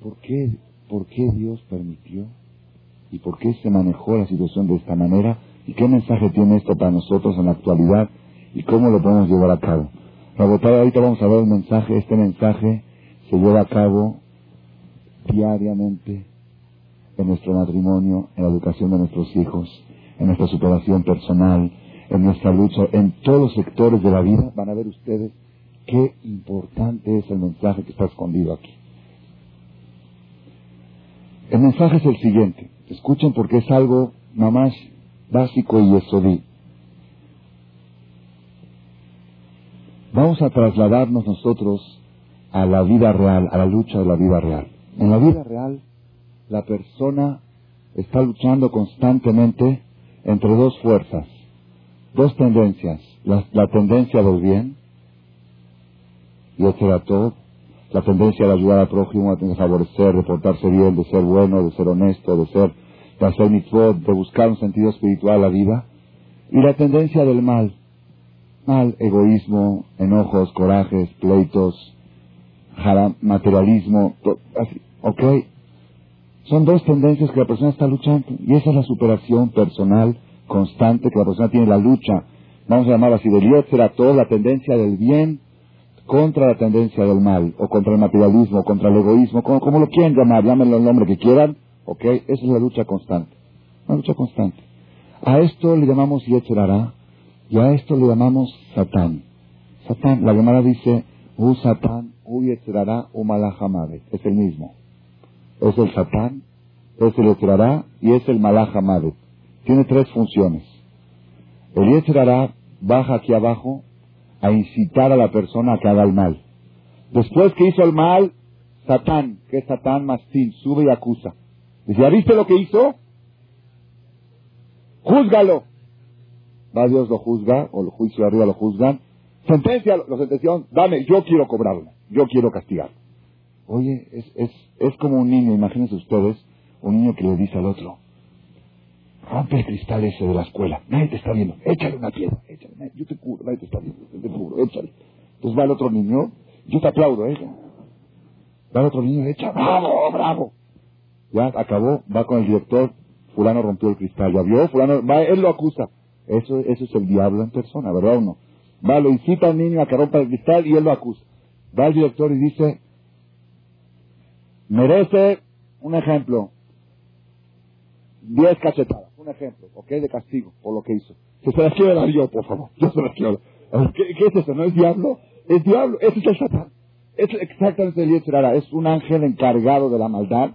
¿Por qué, ¿Por qué Dios permitió? ¿Y por qué se manejó la situación de esta manera? ¿Y qué mensaje tiene esto para nosotros en la actualidad? ¿Y cómo lo podemos llevar a cabo? ahorita vamos a ver el mensaje. Este mensaje se lleva a cabo diariamente en nuestro matrimonio, en la educación de nuestros hijos, en nuestra superación personal, en nuestra lucha, en todos los sectores de la vida, van a ver ustedes qué importante es el mensaje que está escondido aquí. El mensaje es el siguiente. Escuchen porque es algo más básico y esodí. Vamos a trasladarnos nosotros a la vida real, a la lucha de la vida real. En la vida real, la persona está luchando constantemente entre dos fuerzas, dos tendencias. La, tendencia del bien, y a todo, la tendencia de ayudar al prójimo, de favorecer, de portarse bien, de ser bueno, de ser honesto, de ser, de hacer mitzvot, de buscar un sentido espiritual a la vida, y la tendencia del mal, mal, egoísmo, enojos, corajes, pleitos, materialismo, así, ok. Son dos tendencias que la persona está luchando y esa es la superación personal constante que la persona tiene la lucha, vamos a llamar así, del será toda la tendencia del bien contra la tendencia del mal, o contra el materialismo, o contra el egoísmo, como, como lo quieran llamar, llámenlo el nombre que quieran, ok, esa es la lucha constante, una lucha constante. A esto le llamamos Yetzerara y a esto le llamamos Satán. Satán, la llamada dice, U Satán, U Yetzerara, U Malahamade, es el mismo. Es el Satán, es el Yetzerara y es el Malahamade. Tiene tres funciones. El Yetzerara baja aquí abajo a incitar a la persona a que haga el mal. Después que hizo el mal, Satán, que es Satán Mastín, sube y acusa. ¿Ya viste lo que hizo? Júzgalo. Va Dios lo juzga, o el juicio de arriba lo juzgan. Sentencia, lo sentenció, dame, yo quiero cobrarlo, yo quiero castigar. Oye, es, es, es como un niño, imagínense ustedes, un niño que le dice al otro, rompe el cristal ese de la escuela, nadie te está viendo, échale una piedra, échale, yo te cubro, nadie te está viendo, yo te cubro, échale. Entonces va el otro niño, yo te aplaudo, ¿eh? Va el otro niño, echa, bravo, bravo. Ya acabó, va con el director, fulano rompió el cristal, ya vio, fulano, va, él lo acusa. Eso, eso es el diablo en persona, ¿verdad o no? Va, lo incita al niño a que rompa el cristal y él lo acusa. Va el director y dice, merece, un ejemplo, diez cachetadas, un ejemplo, ¿ok? De castigo por lo que hizo. Que se las quiero dar yo, por favor. Yo se las quiero ¿Qué, ¿Qué, es eso? ¿No es diablo? Es diablo. Ese es el Satán. Es exactamente el Yetzirara. Es un ángel encargado de la maldad.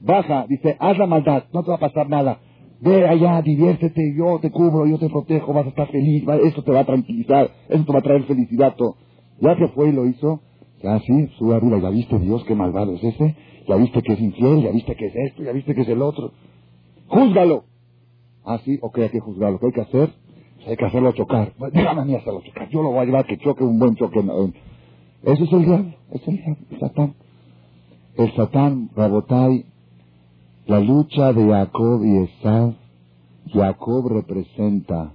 Baja, dice, haz la maldad, no te va a pasar nada. Ve allá, diviértete, yo te cubro, yo te protejo, vas a estar feliz, eso te va a tranquilizar, eso te va a traer felicidad. Todo. Ya que fue y lo hizo, ya sí, sube arriba, ya viste Dios, qué malvado es ese, ya viste que es infiel, ya viste que es esto, ya viste que es el otro. Júzgalo. Ah, sí, ok, hay que juzgarlo. ¿Qué hay que hacer? Hay que hacerlo chocar. Déjame a mí hacerlo chocar. Yo lo voy a llevar que choque un buen choque. Ese es el diablo, es el diablo, el Satán. El Satán, Rabotai, la lucha de Jacob y Esav, Jacob representa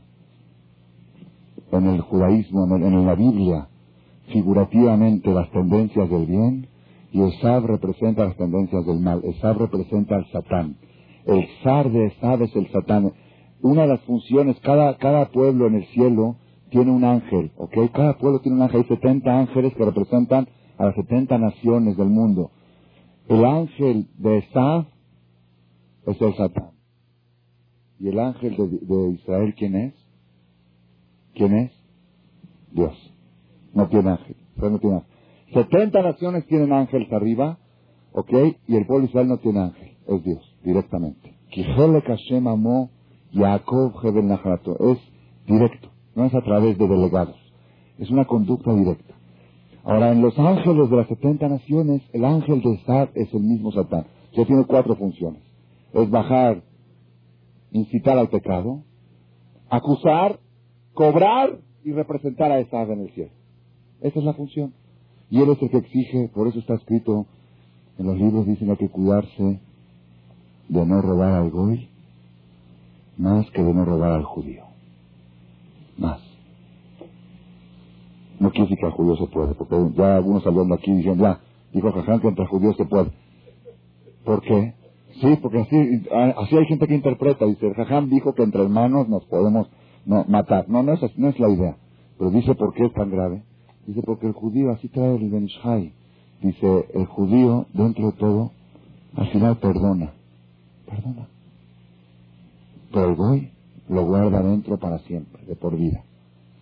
en el judaísmo, en, la Biblia, figurativamente las tendencias del bien y Esav representa las tendencias del mal. Esav representa al Satán. El zar de Esav es el Satán. Una de las funciones, cada, pueblo en el cielo tiene un ángel, ¿ok? Cada pueblo tiene un ángel. Hay 70 ángeles que representan a las 70 naciones del mundo. El ángel de Esav es el Satán. ¿Y el ángel de, Israel quién es? ¿Quién es? Dios. No tiene ángel. No tiene ángel. 70 naciones tienen ángeles arriba, ¿ok? Y el pueblo de Israel no tiene ángel. Es Dios, directamente. Es directo. No es a través de delegados. Es una conducta directa. Ahora, en los ángeles de las 70 naciones, el ángel de Esad es el mismo Satán. Ya tiene cuatro funciones es bajar, incitar al pecado, acusar, cobrar y representar a esa ave en el cielo. Esa es la función. Y él es el que exige, por eso está escrito en los libros, dicen hay que cuidarse de no robar al goy más que de no robar al judío. Más. no quiere decir que al judío se puede, porque ya algunos hablando aquí diciendo, ya, dijo Jajam que entre judíos se puede. ¿Por qué? Sí, porque así, así hay gente que interpreta, dice, Jajam dijo que entre hermanos nos podemos no, matar. No, no es, no es la idea. Pero dice, ¿por qué es tan grave? Dice, porque el judío, así trae el Benishai. Dice, el judío, dentro de todo, al final perdona. Perdona. Pero el goy lo guarda dentro para siempre, de por vida.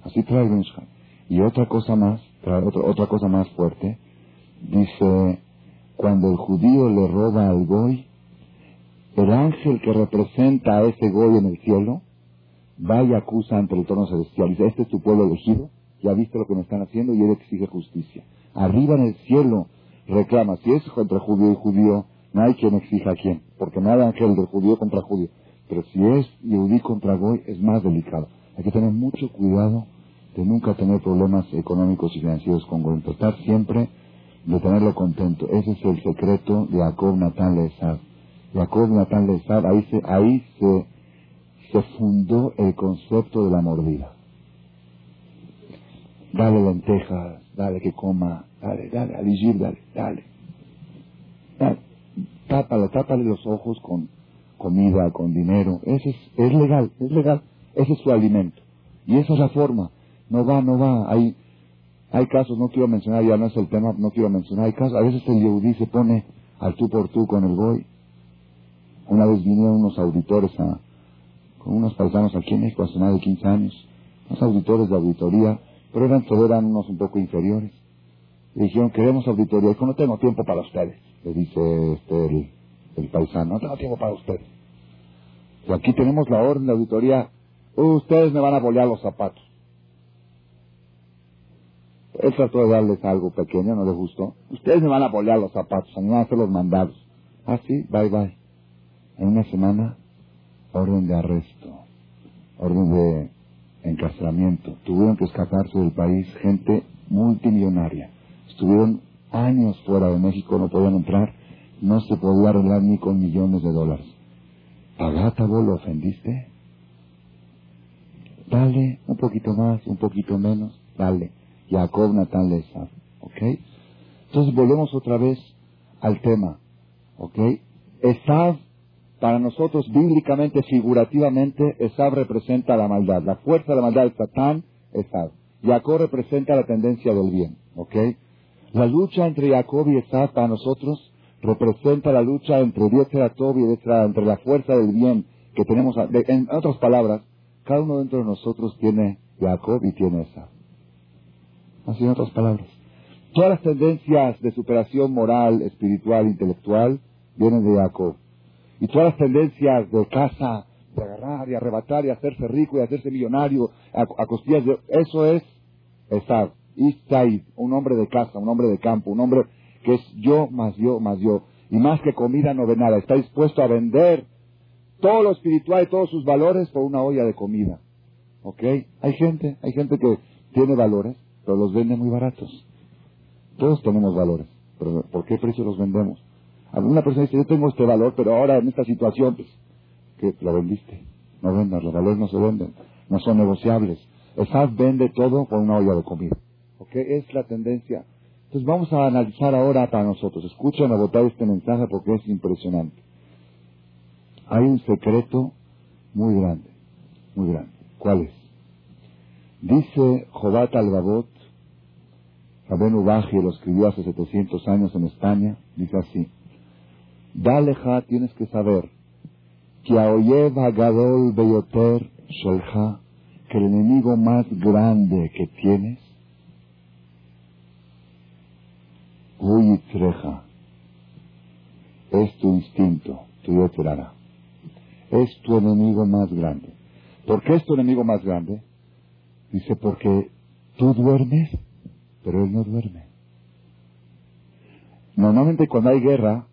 Así trae el Benishai. Y otra cosa más, otra, otra cosa más fuerte, dice, cuando el judío le roba al goy, el ángel que representa a ese goy en el cielo, va y acusa ante el trono celestial. Dice, este es tu pueblo elegido, ya viste lo que me están haciendo y él exige justicia. Arriba en el cielo reclama, si es contra judío y judío, no hay quien exija a quién, porque no hay ángel de judío contra judío. Pero si es Yehudí contra Goy, es más delicado. Hay que tener mucho cuidado de nunca tener problemas económicos y financieros con Goy. Tratar siempre de tenerlo contento. Ese es el secreto de Jacob Natán Leesad. Jacob Natán Leesad, ahí se, ahí se se fundó el concepto de la mordida. Dale lentejas, dale que coma, dale, dale, aligir, dale, dale. dale. Tápale, tápale los ojos con comida, con dinero. Ese es, es legal, es legal. Ese es su alimento. Y esa es la forma. No va, no va. Hay, hay casos, no quiero mencionar, ya no es el tema, no quiero mencionar. Hay casos, a veces el Yehudí se pone al tú por tú con el boy. Una vez vinieron unos auditores a, con unos paisanos aquí en México hace más de 15 años, unos auditores de auditoría, pero eran, eran unos un poco inferiores. Le dijeron, queremos auditoría. Dijo, no tengo tiempo para ustedes. Le dice este, el, paisano, no tengo tiempo para ustedes. Y aquí tenemos la orden de auditoría, ustedes me van a bolear los zapatos. Él trató de darles algo pequeño, no les gustó. Ustedes me van a bolear los zapatos, a mí me van a hacer los mandados. Ah, sí, bye bye. En una semana orden de arresto, orden de encarcelamiento. Tuvieron que escaparse del país gente multimillonaria. Estuvieron años fuera de México, no podían entrar, no se podía arreglar ni con millones de dólares. Pagátabo, ¿lo ofendiste? Dale, un poquito más, un poquito menos, dale. Jacob Natán Lezar, ¿ok? Entonces volvemos otra vez al tema, ¿ok? Esav para nosotros, bíblicamente, figurativamente, Esab representa la maldad. La fuerza de la maldad es Satán, Esab. Jacob representa la tendencia del bien. ¿Ok? La lucha entre Jacob y Esab para nosotros representa la lucha entre Dietzeratov y entre la fuerza del bien que tenemos. En otras palabras, cada uno dentro de nosotros tiene Jacob y tiene Esab. Así en otras palabras. Todas las tendencias de superación moral, espiritual, intelectual, vienen de Jacob. Y todas las tendencias de casa, de agarrar y arrebatar y hacerse rico y hacerse millonario a, costillas de... Eso es estar. East un hombre de casa, un hombre de campo, un hombre que es yo más yo más yo. Y más que comida no ve nada. Está dispuesto a vender todo lo espiritual y todos sus valores por una olla de comida. ¿Ok? Hay gente, hay gente que tiene valores, pero los vende muy baratos. Todos tenemos valores, pero ¿por qué precio los vendemos? Alguna persona dice, yo tengo este valor, pero ahora en esta situación, pues, ¿qué? lo vendiste. No vendas, los valores no se venden, no son negociables. Esad vende todo por una olla de comida. ¿Ok? Es la tendencia. Entonces vamos a analizar ahora para nosotros. Escuchen a votar este mensaje porque es impresionante. Hay un secreto muy grande, muy grande. ¿Cuál es? Dice Jobat al-Babot, Rabén Ubaji lo escribió hace 700 años en España, dice así. Daleja, tienes que saber que a Oyev Hagadol Beyoter Sholja, que el enemigo más grande que tienes, Treja, es tu instinto, tu yoterara. Es tu enemigo más grande. ¿Por qué es tu enemigo más grande? Dice, porque tú duermes, pero él no duerme. Normalmente cuando hay guerra,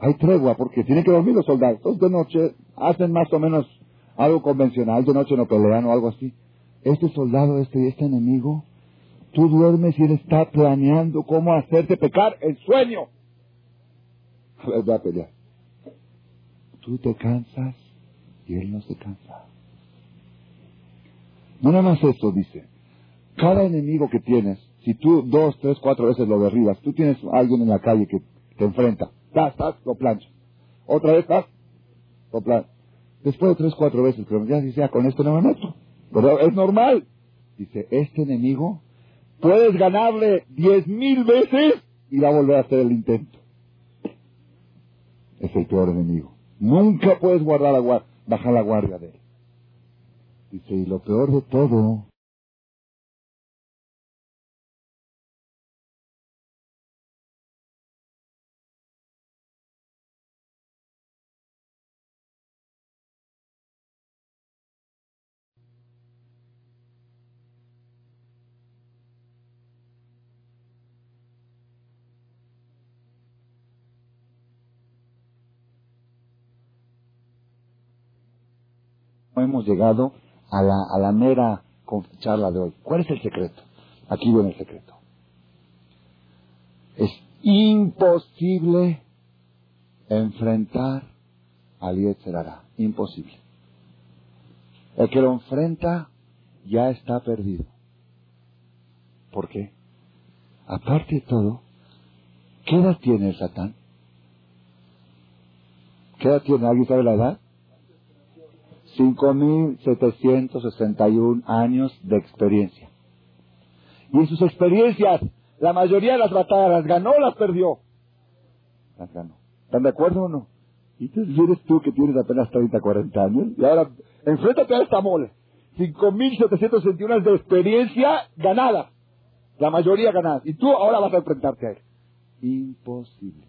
hay tregua porque tienen que dormir los soldados. Entonces de noche hacen más o menos algo convencional, de noche no pelean o algo así. Este soldado, este, este enemigo, tú duermes y él está planeando cómo hacerte pecar el sueño. A va a pelear. Tú te cansas y él no se cansa. No nada más eso, dice. Cada enemigo que tienes, Si tú dos, tres, cuatro veces lo derribas, tú tienes a alguien en la calle que te enfrenta. Estás, estás, lo planchas. Otra vez estás, lo planchas. Después de tres, cuatro veces, pero ya dice, con esto no me meto. Es normal. Dice, este enemigo, puedes ganarle diez mil veces y va a volver a hacer el intento. Es el peor enemigo. Nunca puedes guardar la bajar la guardia de él. Dice, y lo peor de todo hemos llegado a la, a la mera charla de hoy. ¿Cuál es el secreto? Aquí viene el secreto. Es imposible enfrentar al Yetzerara. Imposible. El que lo enfrenta ya está perdido. ¿Por qué? Aparte de todo, ¿qué edad tiene el Satán? ¿Qué edad tiene? ¿Alguien sabe la edad? 5.761 años de experiencia. Y en sus experiencias, la mayoría de las batallas las ganó o las perdió. Las ganó. ¿Están de acuerdo o no? Y entonces vienes tú que tienes apenas 30, 40 años y ahora enfréntate a esta mole. 5.761 años de experiencia ganada. La mayoría ganada. Y tú ahora vas a enfrentarte a él. Imposible.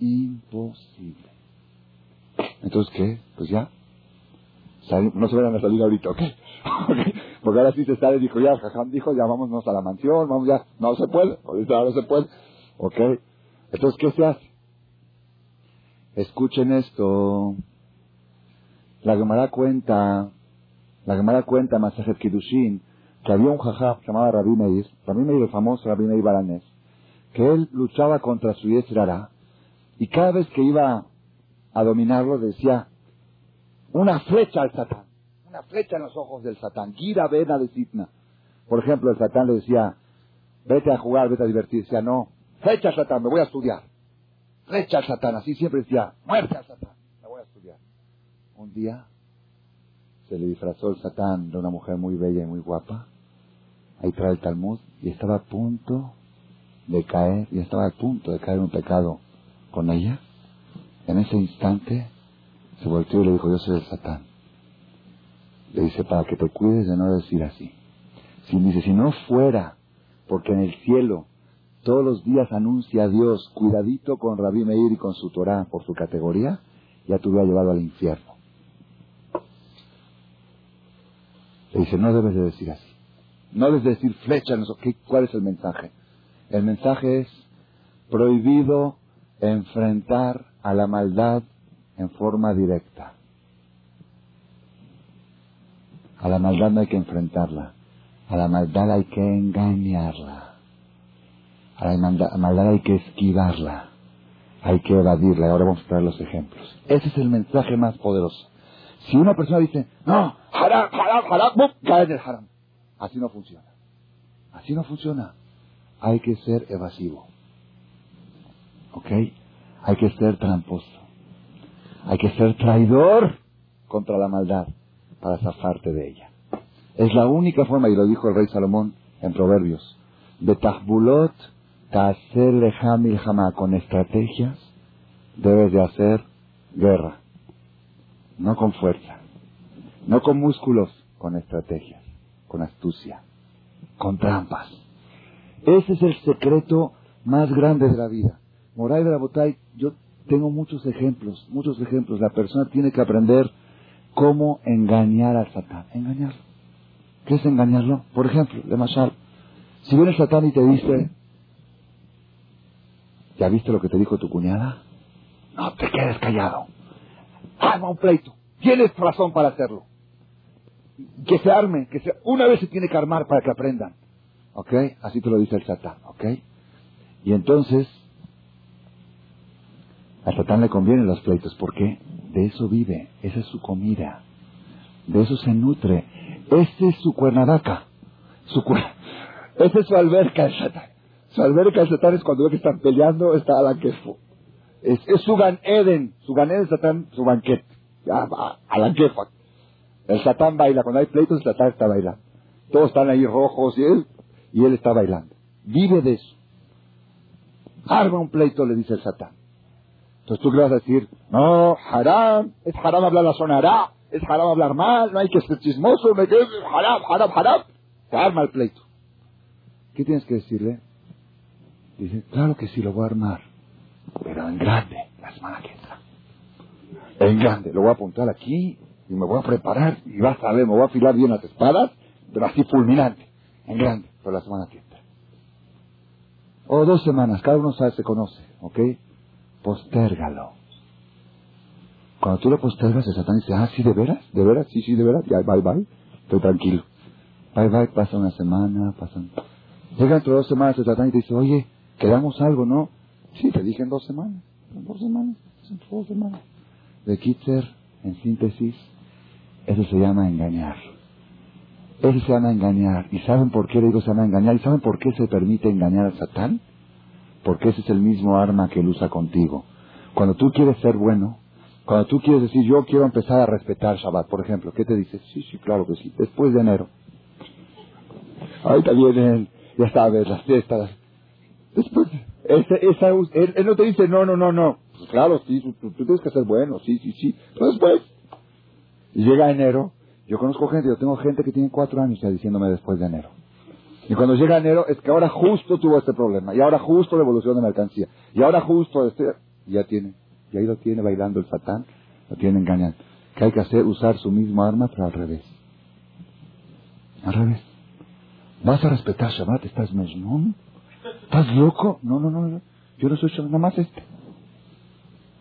Imposible. Entonces, ¿qué? Pues ya, no se vayan a salir ahorita, ¿ok? Porque ahora sí se sale, dijo, ya, Jajam dijo, ya vámonos a la mansión, vamos ya. No se puede, ahorita no se puede, ¿ok? Entonces, ¿qué se hace? Escuchen esto. La Gemara cuenta, la Gemara cuenta, Masajet Kidushin, que había un jajam llamado Rabbi Meir, Rabbi Meir, el famoso Rabbi Meir Baranés, que él luchaba contra su Yetzirara, y cada vez que iba a dominarlo decía, una flecha al Satán. Una flecha en los ojos del Satán. Gira vena de Sitna. Por ejemplo, el Satán le decía, vete a jugar, vete a divertir. Decía, no, flecha al Satán, me voy a estudiar. Flecha al Satán. Así siempre decía, muerte al Satán, me voy a estudiar. Un día se le disfrazó el Satán de una mujer muy bella y muy guapa. Ahí trae el Talmud y estaba a punto de caer, y estaba a punto de caer un pecado con ella. En ese instante se volteó y le dijo, yo soy el Satán. Le dice, para que te cuides de no decir así. Si dice, si no fuera, porque en el cielo todos los días anuncia a Dios, cuidadito con Rabí Meir y con su Torah por su categoría, ya te hubiera llevado al infierno. Le dice, no debes de decir así. No debes de decir flecha. ¿Cuál es el mensaje? El mensaje es prohibido enfrentar a la maldad en forma directa. A la maldad no hay que enfrentarla. A la maldad hay que engañarla. A la maldad hay que esquivarla. Hay que evadirla. Ahora vamos a traer los ejemplos. Ese es el mensaje más poderoso. Si una persona dice, no, haram, haram, haram, cae en haram. Así no funciona. Así no funciona. Hay que ser evasivo. ¿Ok? Hay que ser tramposo. Hay que ser traidor contra la maldad para zafarte de ella. Es la única forma, y lo dijo el rey Salomón en Proverbios, de Tahbulot, Hamil Hama, con estrategias debes de hacer guerra, no con fuerza, no con músculos, con estrategias, con astucia, con trampas. Ese es el secreto más grande de la vida. Moray de la Botay, yo tengo muchos ejemplos, muchos ejemplos. La persona tiene que aprender cómo engañar al Satán. Engañarlo. ¿Qué es engañarlo? Por ejemplo, de Mashal, si viene Satán y te dice, ¿ya viste lo que te dijo tu cuñada? No te quedes callado. Arma un pleito. Tienes razón para hacerlo. Que se arme, que se, una vez se tiene que armar para que aprendan. ¿Ok? Así te lo dice el Satán. ¿Ok? Y entonces a Satán le convienen los pleitos. ¿Por qué? De eso vive. Esa es su comida. De eso se nutre. Ese es su cuernadaca. Su Esa es su alberca el Satán. Su alberca el Satán es cuando ve que están peleando, está a la. Es, su gan Eden, su gan Eden Satán, su banquete. Ya, a la quefa. El Satán baila, cuando hay pleitos el Satán está bailando. Todos están ahí rojos y él, y él está bailando. Vive de eso. Arma un pleito, le dice el Satán. Entonces tú le vas a decir, no, haram, es haram hablar la sonará, es haram hablar mal, no hay que ser chismoso, me quedo, haram, haram, haram. Se arma el pleito. ¿Qué tienes que decirle? Dice, claro que sí, lo voy a armar, pero en grande, la semana que entra. En grande, lo voy a apuntar aquí y me voy a preparar y vas a ver, me voy a afilar bien las espadas, pero así fulminante, en grande, pero la semana que entra. O dos semanas, cada uno sabe, se conoce, ¿ok? Postérgalo. Cuando tú lo postergas, el Satán dice, ah, sí, de veras, de veras, sí, sí, de veras, ya, bye, bye, estoy tranquilo. Bye, bye, pasa una semana, pasan... Llega dentro de dos semanas el Satán y te dice, oye, quedamos algo, ¿no? Sí, te dije en dos semanas, en dos semanas, en dos semanas. De Kitzer, en síntesis, eso se llama engañar. Eso se llama engañar. ¿Y saben por qué le digo se llama engañar? ¿Y saben por qué se permite engañar al Satán? Porque ese es el mismo arma que él usa contigo. Cuando tú quieres ser bueno, cuando tú quieres decir, yo quiero empezar a respetar Shabbat, por ejemplo, ¿qué te dices? Sí, sí, claro que sí, después de enero. Ahorita vienen, ya sabes, las fiestas. Después, esa, esa, él, no te dice, no, no, no, no. Pues claro, sí, tú, tienes que ser bueno, sí, sí, sí. Pero después, y llega enero, yo conozco gente, yo tengo gente que tiene cuatro años ya diciéndome después de enero. Y cuando llega enero es que ahora justo tuvo este problema, y ahora justo la evolución de mercancía, y ahora justo este, ya tiene, y ahí lo tiene bailando el satán, lo tiene engañando. ¿Qué hay que hacer? Usar su misma arma, pero al revés. Al revés. ¿Vas a respetar Shabbat? ¿Estás mesnón? ¿Estás loco? No, no, no. Yo no soy Shabbat, nada más este.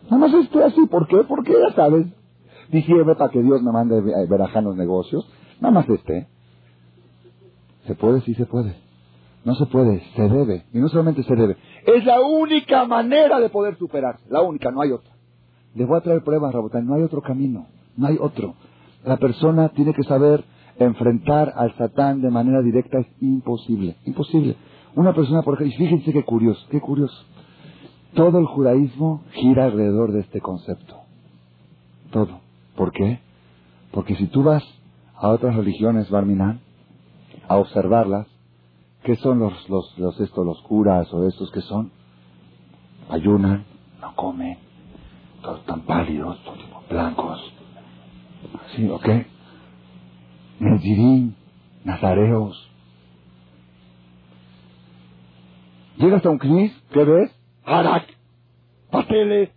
Nada más este así. ¿Por qué? Porque ya sabes. Diciembre para que Dios me mande verajar los negocios. Nada más este. ¿Se puede? Sí se puede. No se puede, se debe. Y no solamente se debe. Es la única manera de poder superarse. La única, no hay otra. Les voy a traer pruebas, Rabotán. No hay otro camino. No hay otro. La persona tiene que saber enfrentar al Satán de manera directa. Es imposible. Imposible. Una persona, por ejemplo, fíjense qué curioso, qué curioso. Todo el judaísmo gira alrededor de este concepto. Todo. ¿Por qué? Porque si tú vas a otras religiones, Barminan, a observarlas, ¿qué son los, los, los, estos, los curas o estos que son? Ayunan, no comen, todos están pálidos, todos blancos. ¿Sí? ¿Ok? Nezirín, nazareos. Llegas a un knis, ¿qué ves? Harak, pasteles,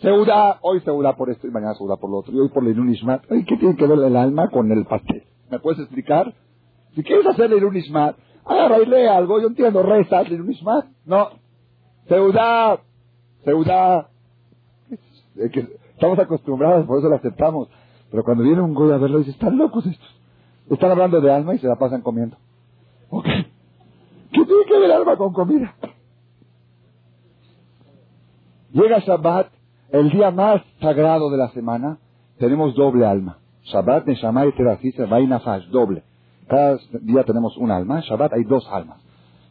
Seudá, hoy Seudá por esto y mañana Seudá por lo otro, y hoy por la Ishmat. ¿Qué tiene que ver el alma con el pastel? ¿Me puedes explicar? Si quieres hacer Ishmat, agarra y lee algo, yo entiendo, reza el Ishmat. No. Seudá, Seudá. estamos acostumbrados, por eso lo aceptamos. Pero cuando viene un goy a verlo, dice, están locos estos. Están hablando de alma y se la pasan comiendo. ¿Ok? ¿Qué tiene que ver alma con comida? Llega Shabbat el día más sagrado de la semana, tenemos doble alma. Shabbat, Neshama y Terafisa, Vainafash, doble. Cada día tenemos un alma, Shabbat hay dos almas.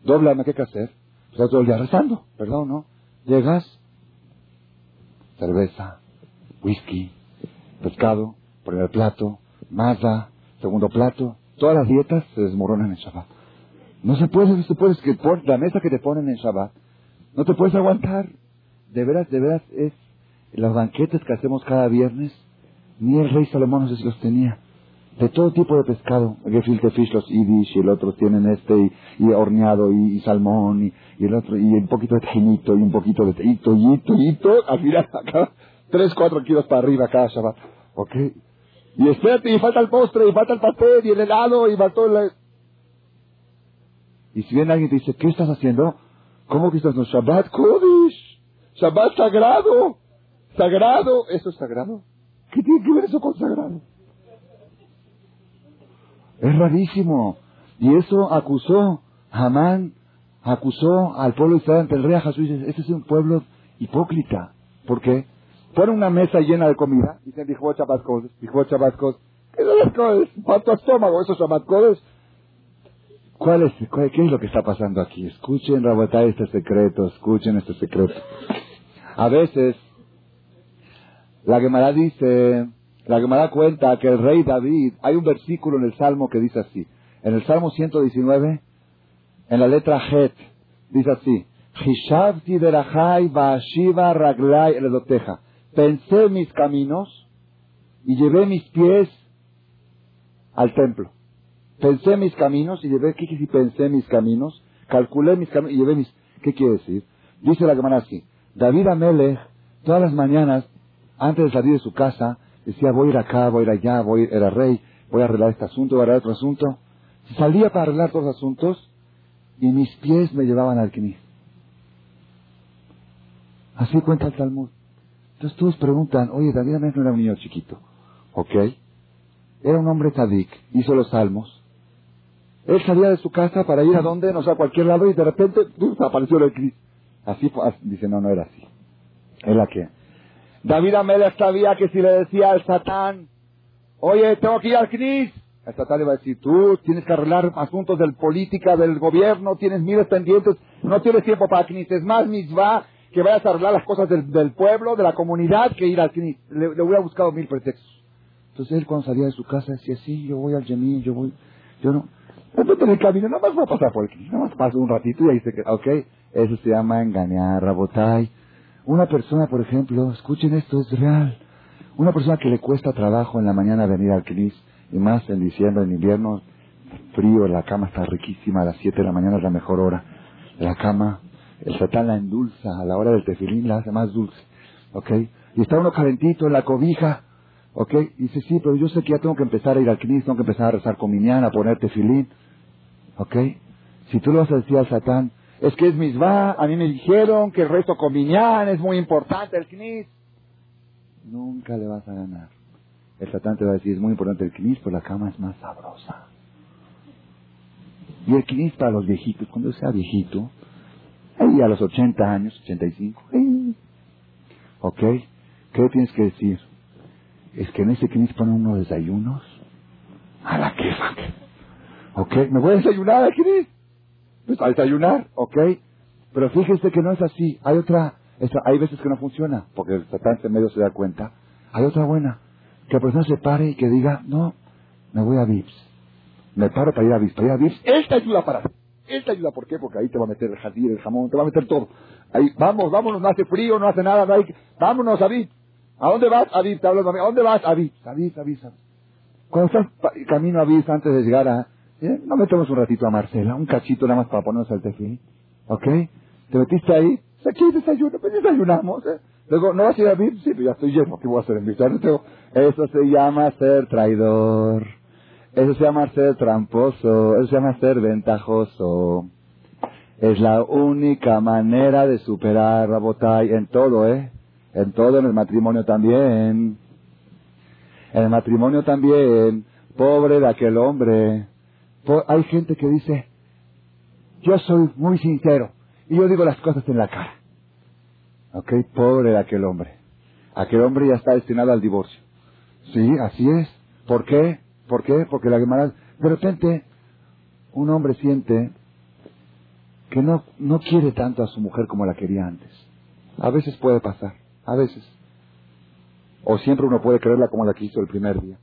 Doble alma, ¿qué hay que hacer? Pues todo el día rezando, perdón, ¿no? Llegas, cerveza, whisky, pescado, primer plato, maza, segundo plato. Todas las dietas se desmoronan en Shabbat. No se puede, no se puede, es que por la mesa que te ponen en Shabbat, no te puedes aguantar. De veras, de veras es los banquetes que hacemos cada viernes, ni el rey Salomón no sé si los tenía. De todo tipo de pescado. Gefilte fish, los idish, y el otro tienen este, y, horneado, y, salmón, y, el otro, y un poquito de tajinito, y un poquito de y hito, y hito, al final acá, tres, cuatro kilos para arriba cada Shabbat. ¿Ok? Y espérate, y falta el postre, y falta el pastel, y el helado, y faltó el... Y si viene alguien y te dice, ¿qué estás haciendo? ¿Cómo que estás haciendo? Shabbat Kodesh. Shabbat sagrado. Sagrado, ¿eso es sagrado? ¿Qué tiene que ver eso con sagrado? Es rarísimo. Y eso acusó, Hamán acusó al pueblo de Israel ante el rey Jesús. Este es un pueblo hipócrita. ¿Por qué? Fueron una mesa llena de comida. Dicen, dijo dijo Chabascos. ¿Qué es tu estómago, esos chabascos? ¿Cuál es, ¿Qué es lo que está pasando aquí? Escuchen, Rabotay, este secreto, escuchen este secreto. A veces, la Gemara dice, la Gemara cuenta que el rey David, hay un versículo en el Salmo que dice así, en el Salmo 119, en la letra Het, dice así, Hishavti derachai ba'ashiva raglai eledoteja. Pensé mis caminos y llevé mis pies al templo. Pensé mis caminos y llevé, ¿qué quiere pensé mis caminos? Calculé mis caminos y llevé mis, ¿qué quiere decir? Dice la Gemara así, David Amelech, todas las mañanas, antes de salir de su casa, decía, voy a ir acá, voy a ir allá, voy, era rey, voy a arreglar este asunto, voy a arreglar otro asunto. Salía para arreglar los asuntos y mis pies me llevaban al Knis. Así cuenta el Talmud. Entonces todos preguntan, oye, David Amelech no era un niño chiquito. ¿Ok? Era un hombre tadik, hizo los salmos. Él salía de su casa para ir a donde, no sé, a cualquier lado y de repente apareció el Cristo. Así dice, no, no era así. ¿Era que David Amelech sabía que si le decía al Satán, oye, tengo que ir al Cris, el Satán le va a decir, tú tienes que arreglar asuntos de política, del gobierno, tienes miles pendientes, no tienes tiempo para Cris, es más misma que vayas a arreglar las cosas del, pueblo, de la comunidad, que ir al Cris. Le, hubiera buscado mil pretextos. Entonces él cuando salía de su casa decía, sí, yo voy al Yemín, yo voy, yo no, de en el camino, nada más voy a pasar por aquí, nada más paso un ratito y ahí se queda, ok, eso se llama engañar, rabotay. Una persona, por ejemplo, escuchen esto, es real. Una persona que le cuesta trabajo en la mañana venir al CNIS, y más en diciembre, en invierno, frío, la cama está riquísima, a las 7 de la mañana es la mejor hora. La cama, el satán la endulza, a la hora del tefilín la hace más dulce. ¿Ok? Y está uno calentito en la cobija. ¿Ok? Y dice, sí, pero yo sé que ya tengo que empezar a ir al CNIS, tengo que empezar a rezar con miñana, a poner tefilín. ¿Ok? Si tú lo vas a decir al satán, es que es misma, a mí me dijeron que el resto con es muy importante el knis. Nunca le vas a ganar. El satán te va a decir, es muy importante el knis, pero la cama es más sabrosa. Y el knis para los viejitos, cuando sea viejito, ahí a los 80 años, 85, ¿ok? ¿Qué tienes que decir? Es que en ese knis ponen unos desayunos a la quefa. ¿Ok? ¿Me voy a desayunar al knis? Pues a desayunar, ¿ok? Pero fíjese que no es así. Hay otra, hay veces que no funciona, porque el satán medio se da cuenta. Hay otra buena, que la persona se pare y que diga, no, me voy a VIPS. Me paro para ir a VIPS, para ir a VIPS. Él te ayuda para. Él te ayuda, ¿por qué? Porque ahí te va a meter el jazir, el jamón, te va a meter todo. Ahí, vamos, vámonos, no hace frío, no hace nada, no hay, vámonos a VIPS. ¿A dónde vas? A VIPS, ¿a dónde vas? A VIPS, a VIPS, a VIPS. Cuando estás camino a VIPS antes de llegar a, ¿Eh? No metemos un ratito a Marcela, un cachito nada más para ponernos al tefil. ¿Ok? ¿Te metiste ahí? Aquí desayuno, pues desayunamos. ¿eh? Luego, ¿no vas a ir a vivir? Sí, pero ya estoy lleno, ¿qué voy a hacer en Eso se llama ser traidor. Eso se llama ser tramposo. Eso se llama ser ventajoso. Es la única manera de superar la botella en todo, ¿eh? En todo, en el matrimonio también. En el matrimonio también. Pobre de aquel hombre hay gente que dice, yo soy muy sincero y yo digo las cosas en la cara. Ok, pobre de aquel hombre. Aquel hombre ya está destinado al divorcio. Sí, así es. ¿Por qué? ¿Por qué? Porque la Gemara, de repente, un hombre siente que no, no quiere tanto a su mujer como la quería antes. A veces puede pasar, a veces. O siempre uno puede creerla como la quiso el primer día.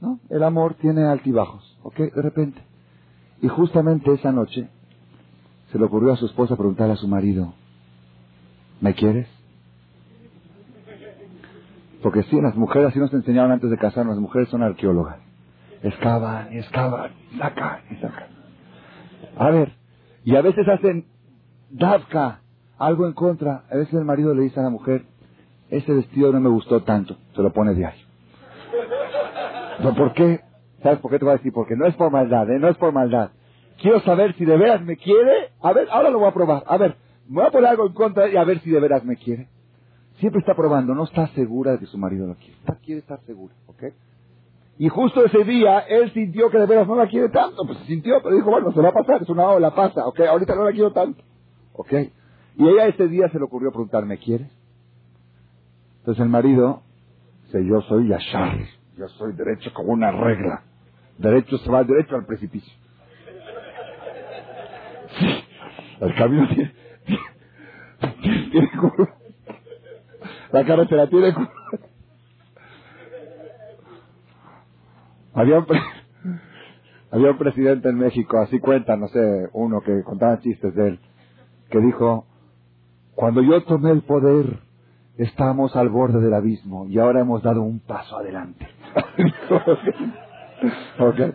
¿No? El amor tiene altibajos, ¿ok? De repente. Y justamente esa noche se le ocurrió a su esposa preguntarle a su marido, ¿me quieres? Porque sí, las mujeres así nos enseñaron antes de casarnos, las mujeres son arqueólogas. Excavan y excavan, sacan y sacan. A ver, y a veces hacen davka, algo en contra. A veces el marido le dice a la mujer, ese vestido no me gustó tanto, se lo pone diario. ¿Por qué? ¿Sabes por qué te voy a decir? Porque no es por maldad, ¿eh? No es por maldad. Quiero saber si de veras me quiere. A ver, ahora lo voy a probar. A ver, me voy a poner algo en contra y a ver si de veras me quiere. Siempre está probando, no está segura de que su marido lo quiere. quiere estar segura, ¿ok? Y justo ese día, él sintió que de veras no la quiere tanto. Pues sintió, pero dijo, bueno, se va a pasar, es una ola, pasa, ¿ok? Ahorita no la quiero tanto, ¿ok? Y ella ese día se le ocurrió preguntar, ¿me quieres? Entonces el marido dice, yo soy Yashar, yo soy derecho como una regla. Derecho se va derecho al precipicio. El camino tiene, tiene curva. La carretera tiene curva. Había un, había un presidente en México, así cuenta, no sé, uno que contaba chistes de él, que dijo, cuando yo tomé el poder, estábamos al borde del abismo y ahora hemos dado un paso adelante. okay.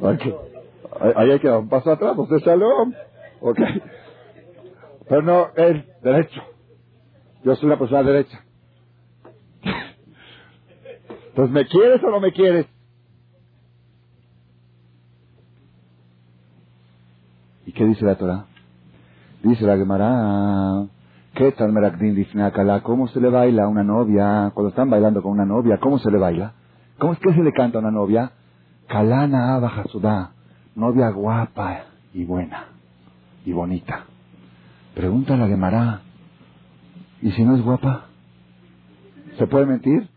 Okay. Ahí hay que dar un paso atrás, usted shalom. Ok. Pero no, él, derecho. Yo soy la persona derecha. Entonces, ¿me quieres o no me quieres? ¿Y qué dice la Torah? Dice la Gemara, ¿qué tal Merakdin Difnakala? ¿Cómo se le baila a una novia? Cuando están bailando con una novia, ¿cómo se le baila? ¿Cómo es que se le canta a una novia? Kalana Abajasudá, novia guapa y buena y bonita. Pregunta a Gemara, ¿y si no es guapa? ¿Se puede mentir?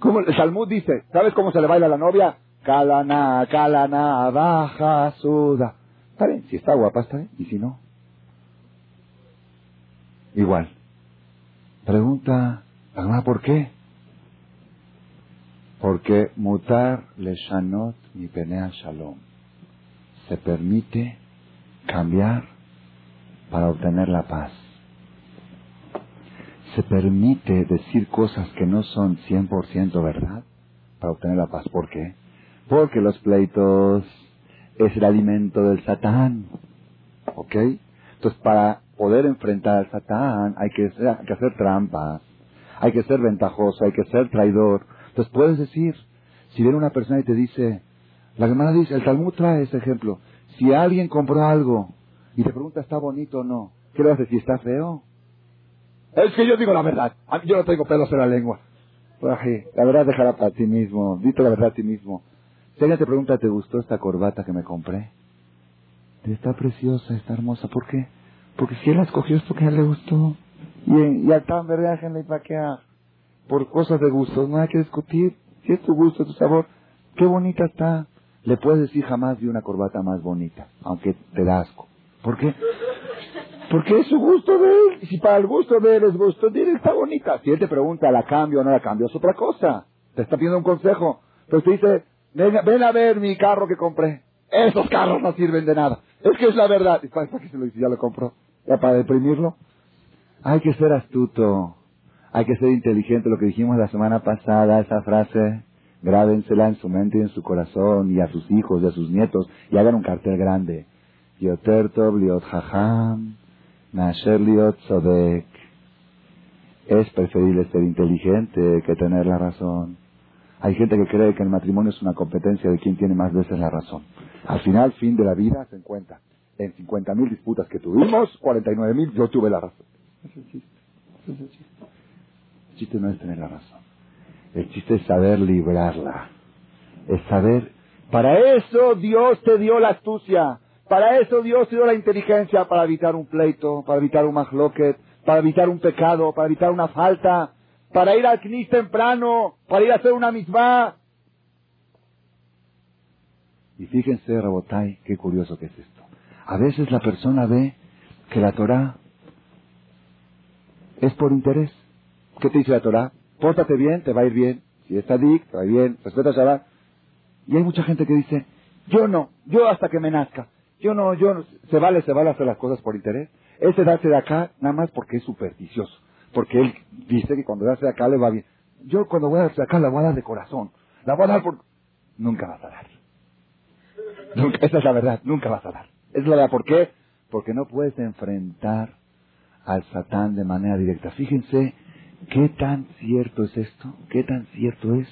¿Cómo? El Salmud dice, ¿sabes cómo se le baila a la novia? Kalana, kalana, baja, suda. Está bien, si está guapa, está bien. ¿Y si no? Igual. Pregunta, ¿por qué? Porque mutar le shanot mi penea shalom. Se permite cambiar para obtener la paz. Se permite decir cosas que no son 100% verdad para obtener la paz. ¿Por qué? Porque los pleitos es el alimento del Satán. ¿Ok? Entonces, para poder enfrentar al Satán hay que, hay que hacer trampas, hay que ser ventajoso, hay que ser traidor. Entonces, puedes decir, si viene una persona y te dice, la hermana dice, el Talmud trae ese ejemplo, si alguien compró algo y te pregunta, ¿está bonito o no? ¿Qué le vas a decir? ¿Está feo? Es que yo digo la verdad. yo no tengo pelos en la lengua. La verdad dejará para ti mismo. Dito la verdad a ti mismo. Si alguien te pregunta, ¿te gustó esta corbata que me compré? Está preciosa, está hermosa. ¿Por qué? Porque si él la escogió es porque a él le gustó. Y, y al tan y para Por cosas de gustos, no hay que discutir. Si es tu gusto, tu sabor, qué bonita está. Le puedes decir jamás de una corbata más bonita, aunque te da asco. ¿Por qué? Porque es su gusto de él. Si para el gusto de él es gusto él, está bonita. Si él te pregunta, ¿la cambio o no la cambio? Es otra cosa. Te está pidiendo un consejo. Pero te dice, ven, a ver mi carro que compré. Esos carros no sirven de nada. Es que es la verdad. ¿Y para qué se lo dice? Ya lo compró. ¿Ya para deprimirlo? Hay que ser astuto. Hay que ser inteligente. Lo que dijimos la semana pasada, esa frase, grábensela en su mente y en su corazón, y a sus hijos y a sus nietos, y hagan un cartel grande. Yoter Tov Liot Hacham, Nasher Liot Sodek. Es preferible ser inteligente que tener la razón. Hay gente que cree que el matrimonio es una competencia de quién tiene más veces la razón. Al final, fin de la vida, se encuentra. En 50.000 disputas que tuvimos, 49.000 yo tuve la razón. Es el chiste. Es el chiste. No es tener la razón. El chiste es saber librarla. Es saber. Para eso Dios te dio la astucia. Para eso Dios te dio la inteligencia para evitar un pleito, para evitar un mahloket, para evitar un pecado, para evitar una falta, para ir al knis temprano, para ir a hacer una misma. Y fíjense, Rabotai, qué curioso que es esto. A veces la persona ve que la Torah es por interés. ¿Qué te dice la Torah? Pórtate bien, te va a ir bien. Si está dick, te va a ir bien. Respeta Shabbat. Y hay mucha gente que dice, yo no, yo hasta que me nazca. Yo no, yo no. Se vale, se vale hacer las cosas por interés. Ese darse de acá nada más porque es supersticioso. Porque él dice que cuando darse de acá le va bien. Yo cuando voy a darse de acá la voy a dar de corazón. La voy a dar por... Nunca vas a dar. Nunca, esa es la verdad, nunca vas a dar. Es la verdad, ¿por qué? Porque no puedes enfrentar al Satán de manera directa. Fíjense qué tan cierto es esto, qué tan cierto es.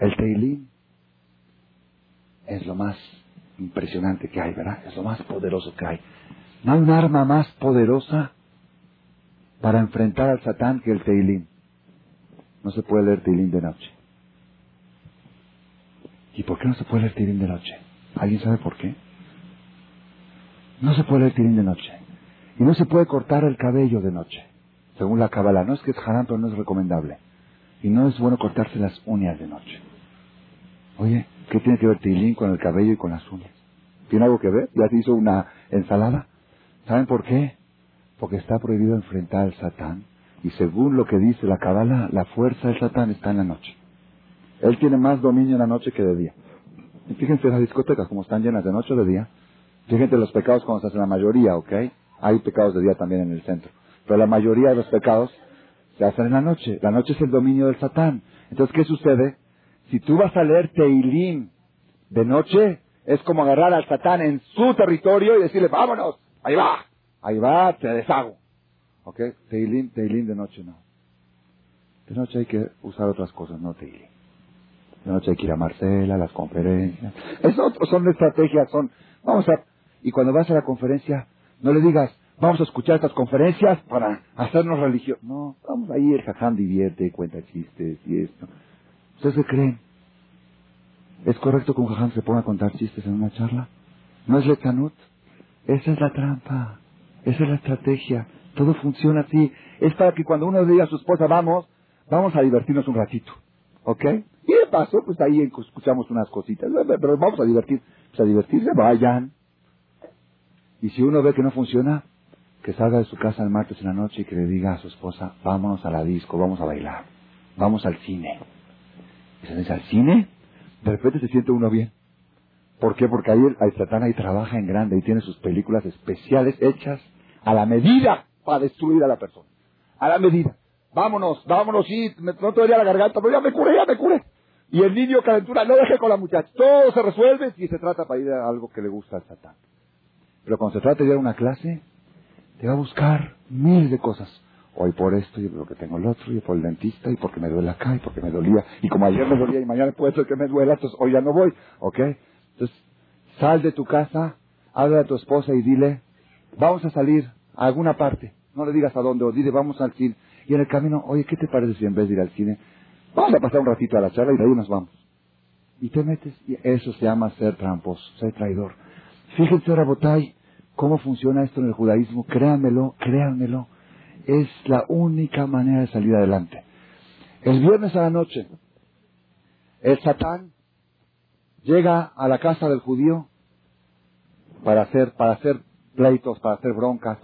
El Teilín es lo más impresionante que hay, ¿verdad? Es lo más poderoso que hay. No hay un arma más poderosa para enfrentar al Satán que el Teilín. No se puede leer Teilín de noche. ¿Y por qué no se puede leer Teilín de noche? ¿Alguien sabe por qué? No se puede leer Teilín de noche. Y no se puede cortar el cabello de noche. Según la Kabbalah. No es que es haram, pero no es recomendable. Y no es bueno cortarse las uñas de noche. Oye, ¿qué tiene que ver Teilín con el cabello y con las uñas? ¿Tiene algo que ver? ¿Ya se hizo una ensalada? ¿Saben por qué? Porque está prohibido enfrentar al Satán. Y según lo que dice la Kabbalah, la fuerza del Satán está en la noche. Él tiene más dominio en la noche que de día. Y fíjense las discotecas, como están llenas de noche o de día. Fíjense los pecados cuando se hacen la mayoría, ¿ok? Hay pecados de día también en el centro. Pero la mayoría de los pecados se hacen en la noche. La noche es el dominio del Satán. Entonces, ¿qué sucede? Si tú vas a leer Teilim de noche, es como agarrar al Satán en su territorio y decirle, vámonos, ahí va, ahí va, te deshago. ¿Ok? Teilim, Teilim de noche no. De noche hay que usar otras cosas, no Teilim. De noche hay que ir a Marcela, las conferencias. Eso son estrategias, son, vamos a, y cuando vas a la conferencia, no le digas, vamos a escuchar estas conferencias para hacernos religiosos. No, vamos ahí, el jaján divierte, cuenta chistes y esto. ¿Ustedes qué creen? ¿Es correcto que un jaján se ponga a contar chistes en una charla? ¿No es letanut? Esa es la trampa. Esa es la estrategia. Todo funciona así. Es para que cuando uno diga a su esposa, vamos, vamos a divertirnos un ratito. ¿Ok? Y de paso, pues ahí escuchamos unas cositas. Vamos a divertir. Pues a divertirse, vayan. Y si uno ve que no funciona, que salga de su casa el martes en la noche y que le diga a su esposa, vámonos a la disco, vamos a bailar, vamos al cine. Y se dice, ¿al cine? De repente se siente uno bien. ¿Por qué? Porque ahí el, Satán ahí trabaja en grande y tiene sus películas especiales hechas a la medida para destruir a la persona. A la medida. Vámonos, vámonos, sí, no te doy la garganta, pero ya me curé, ya me curé. Y el niño calentura, no deje con la muchacha. Todo se resuelve si se trata para ir a algo que le gusta al Satán. Pero cuando se trata de ir a una clase, te va a buscar miles de cosas. Hoy por esto, y por que tengo el otro, y por el dentista, y porque me duele acá, y porque me dolía. Y como ayer me dolía y mañana puede ser que me duela, entonces hoy ya no voy. ¿Ok? Entonces, sal de tu casa, habla a tu esposa y dile, vamos a salir a alguna parte. No le digas a dónde, o dile, vamos al cine. Y en el camino, oye, ¿qué te parece si en vez de ir al cine, vamos a pasar un ratito a la charla y de ahí nos vamos? Y te metes, y eso se llama ser tramposo, ser traidor. Fíjense, Rabotay, cómo funciona esto en el judaísmo. Créanmelo, créanmelo. Es la única manera de salir adelante. El viernes a la noche, el Satán llega a la casa del judío para hacer, para hacer pleitos, para hacer broncas.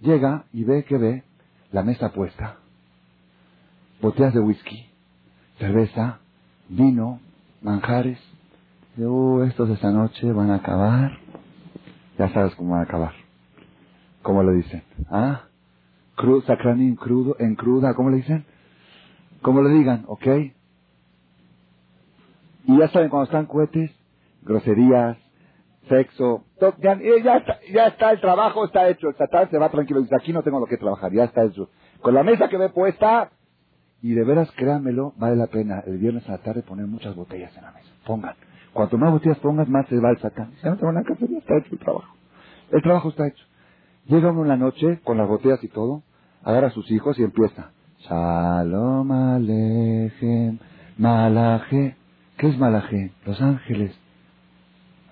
Llega y ve que ve la mesa puesta, botellas de whisky, cerveza, vino, manjares. Dice, oh, estos de esta noche van a acabar. Ya sabes cómo van a acabar. ¿Cómo le dicen? ¿Ah? Crudo, sacranín crudo, en cruda, ¿cómo le dicen? Como le digan, ¿ok? Y ya saben, cuando están cohetes, groserías, sexo, ya, ya, está, ya, está, el trabajo, está hecho, el satán se va tranquilo, dice, aquí no tengo lo que trabajar, ya está hecho. Con la mesa que ve puesta, y de veras, créanmelo, vale la pena el viernes a la tarde poner muchas botellas en la mesa. Pongan. Cuanto más botellas pongas, más se va el satán. Ya no te van a ya está hecho el trabajo. El trabajo está hecho. Llega uno en la noche, con las botellas y todo, agarra a sus hijos y empieza. Shalom Alejem, Malaje. ¿Qué es Malaje? Los ángeles.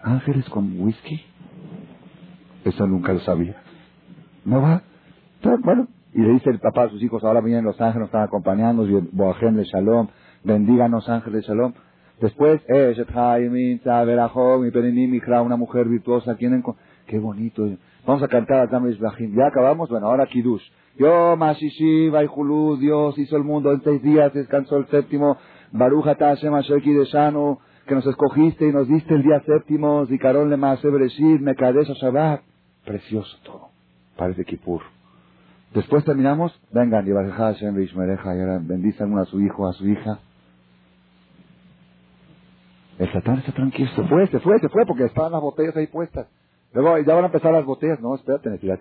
¿Ángeles con whisky? Eso nunca lo sabía. ¿No va? Bueno, y le dice el papá a sus hijos, ahora vienen los ángeles, nos están acompañando, Boajem de Shalom, bendíganos ángeles de Shalom. Después, eh, una mujer virtuosa, ¿quién Qué bonito. Vamos a cantar a Ya acabamos, bueno, ahora Kiddush. Yo, Mashishi, Baihulu, Dios hizo el mundo en seis días, descansó el séptimo. Baruch Hashem de Shano, que nos escogiste y nos diste el día séptimo, Zikaron le Bereshit, Mekadesh Shabbat. Precioso todo. Parece Kippur. Después terminamos, vengan, y Hashem y ahora bendicen uno a su hijo, a su hija. El Satán está tranquilo, se fue, se fue, se fue, porque estaban las botellas ahí puestas. Luego ya van a empezar las botellas, no, espérate, Netilat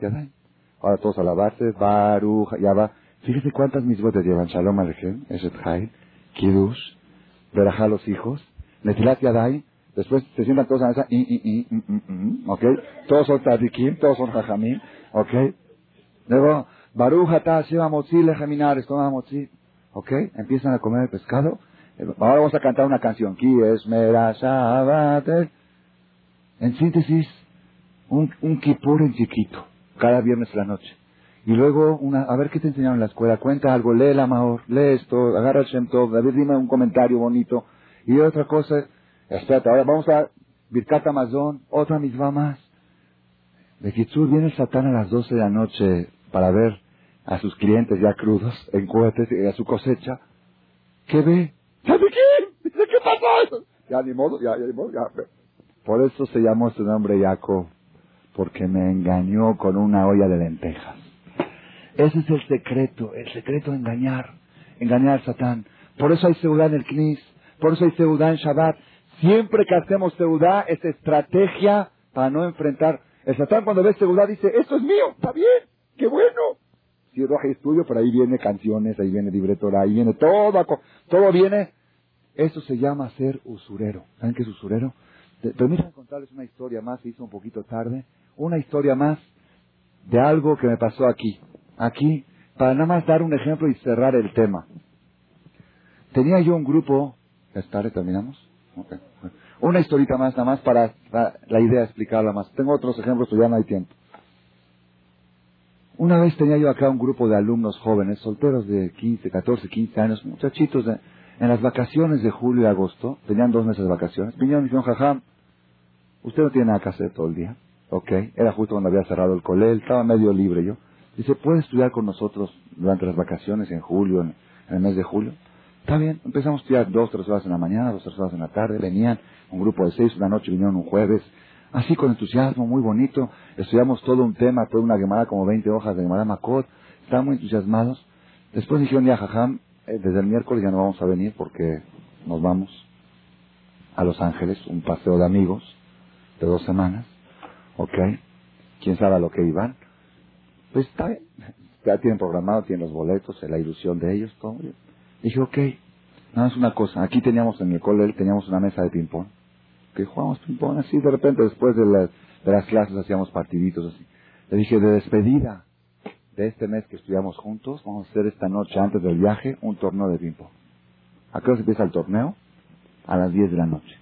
Ahora todos a lavarse, Baruch, ya va. Fíjese cuántas botellas llevan, Shalom Alejem, Eshet Chai, Kiddush, Berajá los hijos, Netilat Yadai, después se sientan todos a esa, y, y, y, mm, ok, todos son Tadikim, todos son Jajamim, ok. Luego, Baruch Atah Sheva Motzi Lejeminares, toma Motzi, ok, empiezan a comer el pescado, Ahora vamos a cantar una canción. En síntesis, un, un kipur en chiquito, cada viernes a la noche. Y luego, una, a ver qué te enseñaron en la escuela, cuenta algo, lee el Amahor, lee esto, agarra el Shem Tov, a ver, dime un comentario bonito. Y otra cosa, espérate, ahora vamos a Birkat Amazon, otra misma más. De Kitsur viene el Satán a las 12 de la noche para ver a sus clientes ya crudos en cohetes a su cosecha. ¿Qué ve? ¿Sabe qué? ¿Qué pasó? Ya ni modo, ya, ya ni modo, ya. Por eso se llamó su nombre Jacob, porque me engañó con una olla de lentejas. Ese es el secreto, el secreto de engañar, engañar al Satán. Por eso hay seudá en el Knis, por eso hay seudá en Shabbat. Siempre que hacemos seudá es estrategia para no enfrentar. El Satán cuando ve seudá dice, esto es mío, está bien, qué bueno. Si roja estudio, por ahí viene canciones, ahí viene libretora, ahí viene todo, todo viene. Eso se llama ser usurero. ¿Saben qué es usurero? Permítanme contarles una historia más, se hizo un poquito tarde, una historia más de algo que me pasó aquí. Aquí, para nada más dar un ejemplo y cerrar el tema. Tenía yo un grupo, ¿es tarde, terminamos? Una historita más, nada más para, la idea de explicarla más. Tengo otros ejemplos, pero ya no hay tiempo. Una vez tenía yo acá un grupo de alumnos jóvenes, solteros de 15, 14, 15 años, muchachitos de, en las vacaciones de julio y agosto, tenían dos meses de vacaciones, vinieron y dijeron, jajam, usted no tiene nada que hacer todo el día. Ok, era justo cuando había cerrado el colel, estaba medio libre yo. Dice, ¿puede estudiar con nosotros durante las vacaciones en julio, en, el mes de julio? Está bien, empezamos a estudiar dos, tres horas en la mañana, dos, tres horas en la tarde, venían un grupo de seis, una noche vinieron un jueves, así con entusiasmo, muy bonito, estudiamos todo un tema, toda una gemada, como 20 hojas de gemada Makot, estaban muy entusiasmados. Después dijeron, ya, jajam, desde el miércoles ya no vamos a venir porque nos vamos a Los Ángeles, un paseo de amigos de dos semanas, ¿ok? ¿Quién sabe a lo que iban? Pues está bien, ya tienen programado, tienen los boletos, la ilusión de ellos, todo bien. Dije, ok, nada más una cosa, aquí teníamos en el cole, teníamos una mesa de ping-pong, que jugamos ping-pong así, de repente después de, de las clases hacíamos partiditos así. Le dije, de despedida, de este mes que estudiamos juntos, vamos a hacer esta noche antes del viaje un torneo de ping-pong. ¿A qué hora se empieza el torneo? A las 10 de la noche.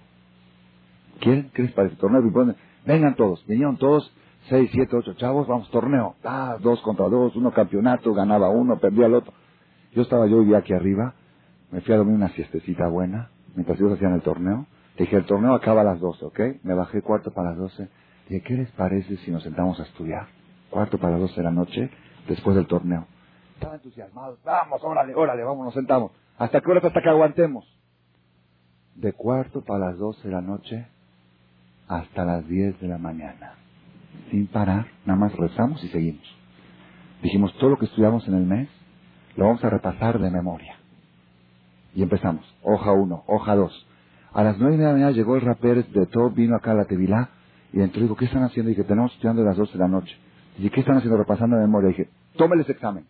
¿Quieren? ¿Qué les parece? Torneo de ping-pong. Vengan todos. Vinieron todos, 6, 7, 8 chavos, vamos, torneo. Ah, dos contra dos, uno campeonato, ganaba uno, perdía al otro. Yo estaba yo hoy día aquí arriba, me fui a dormir una siestecita buena, mientras ellos hacían el torneo. Dije, el torneo acaba a las 12, ¿ok? Me bajé cuarto para las 12. Dije, ¿qué les parece si nos sentamos a estudiar? Cuarto para las 12 de la noche después del torneo. Estaban entusiasmados. Vamos, órale, órale, vamos, nos sentamos. ¿Hasta qué hora? Hasta que aguantemos. De cuarto para las doce de la noche hasta las diez de la mañana. Sin parar, nada más rezamos y seguimos. Dijimos, todo lo que estudiamos en el mes, lo vamos a repasar de memoria. Y empezamos. Hoja uno, hoja dos. A las nueve de la mañana llegó el rapper de todo, vino acá a la Tevilá y entró y dijo, ¿qué están haciendo? Y que tenemos estudiando a las doce de la noche. ¿Y qué están haciendo? Repasando de memoria. dije, tómele ese examen.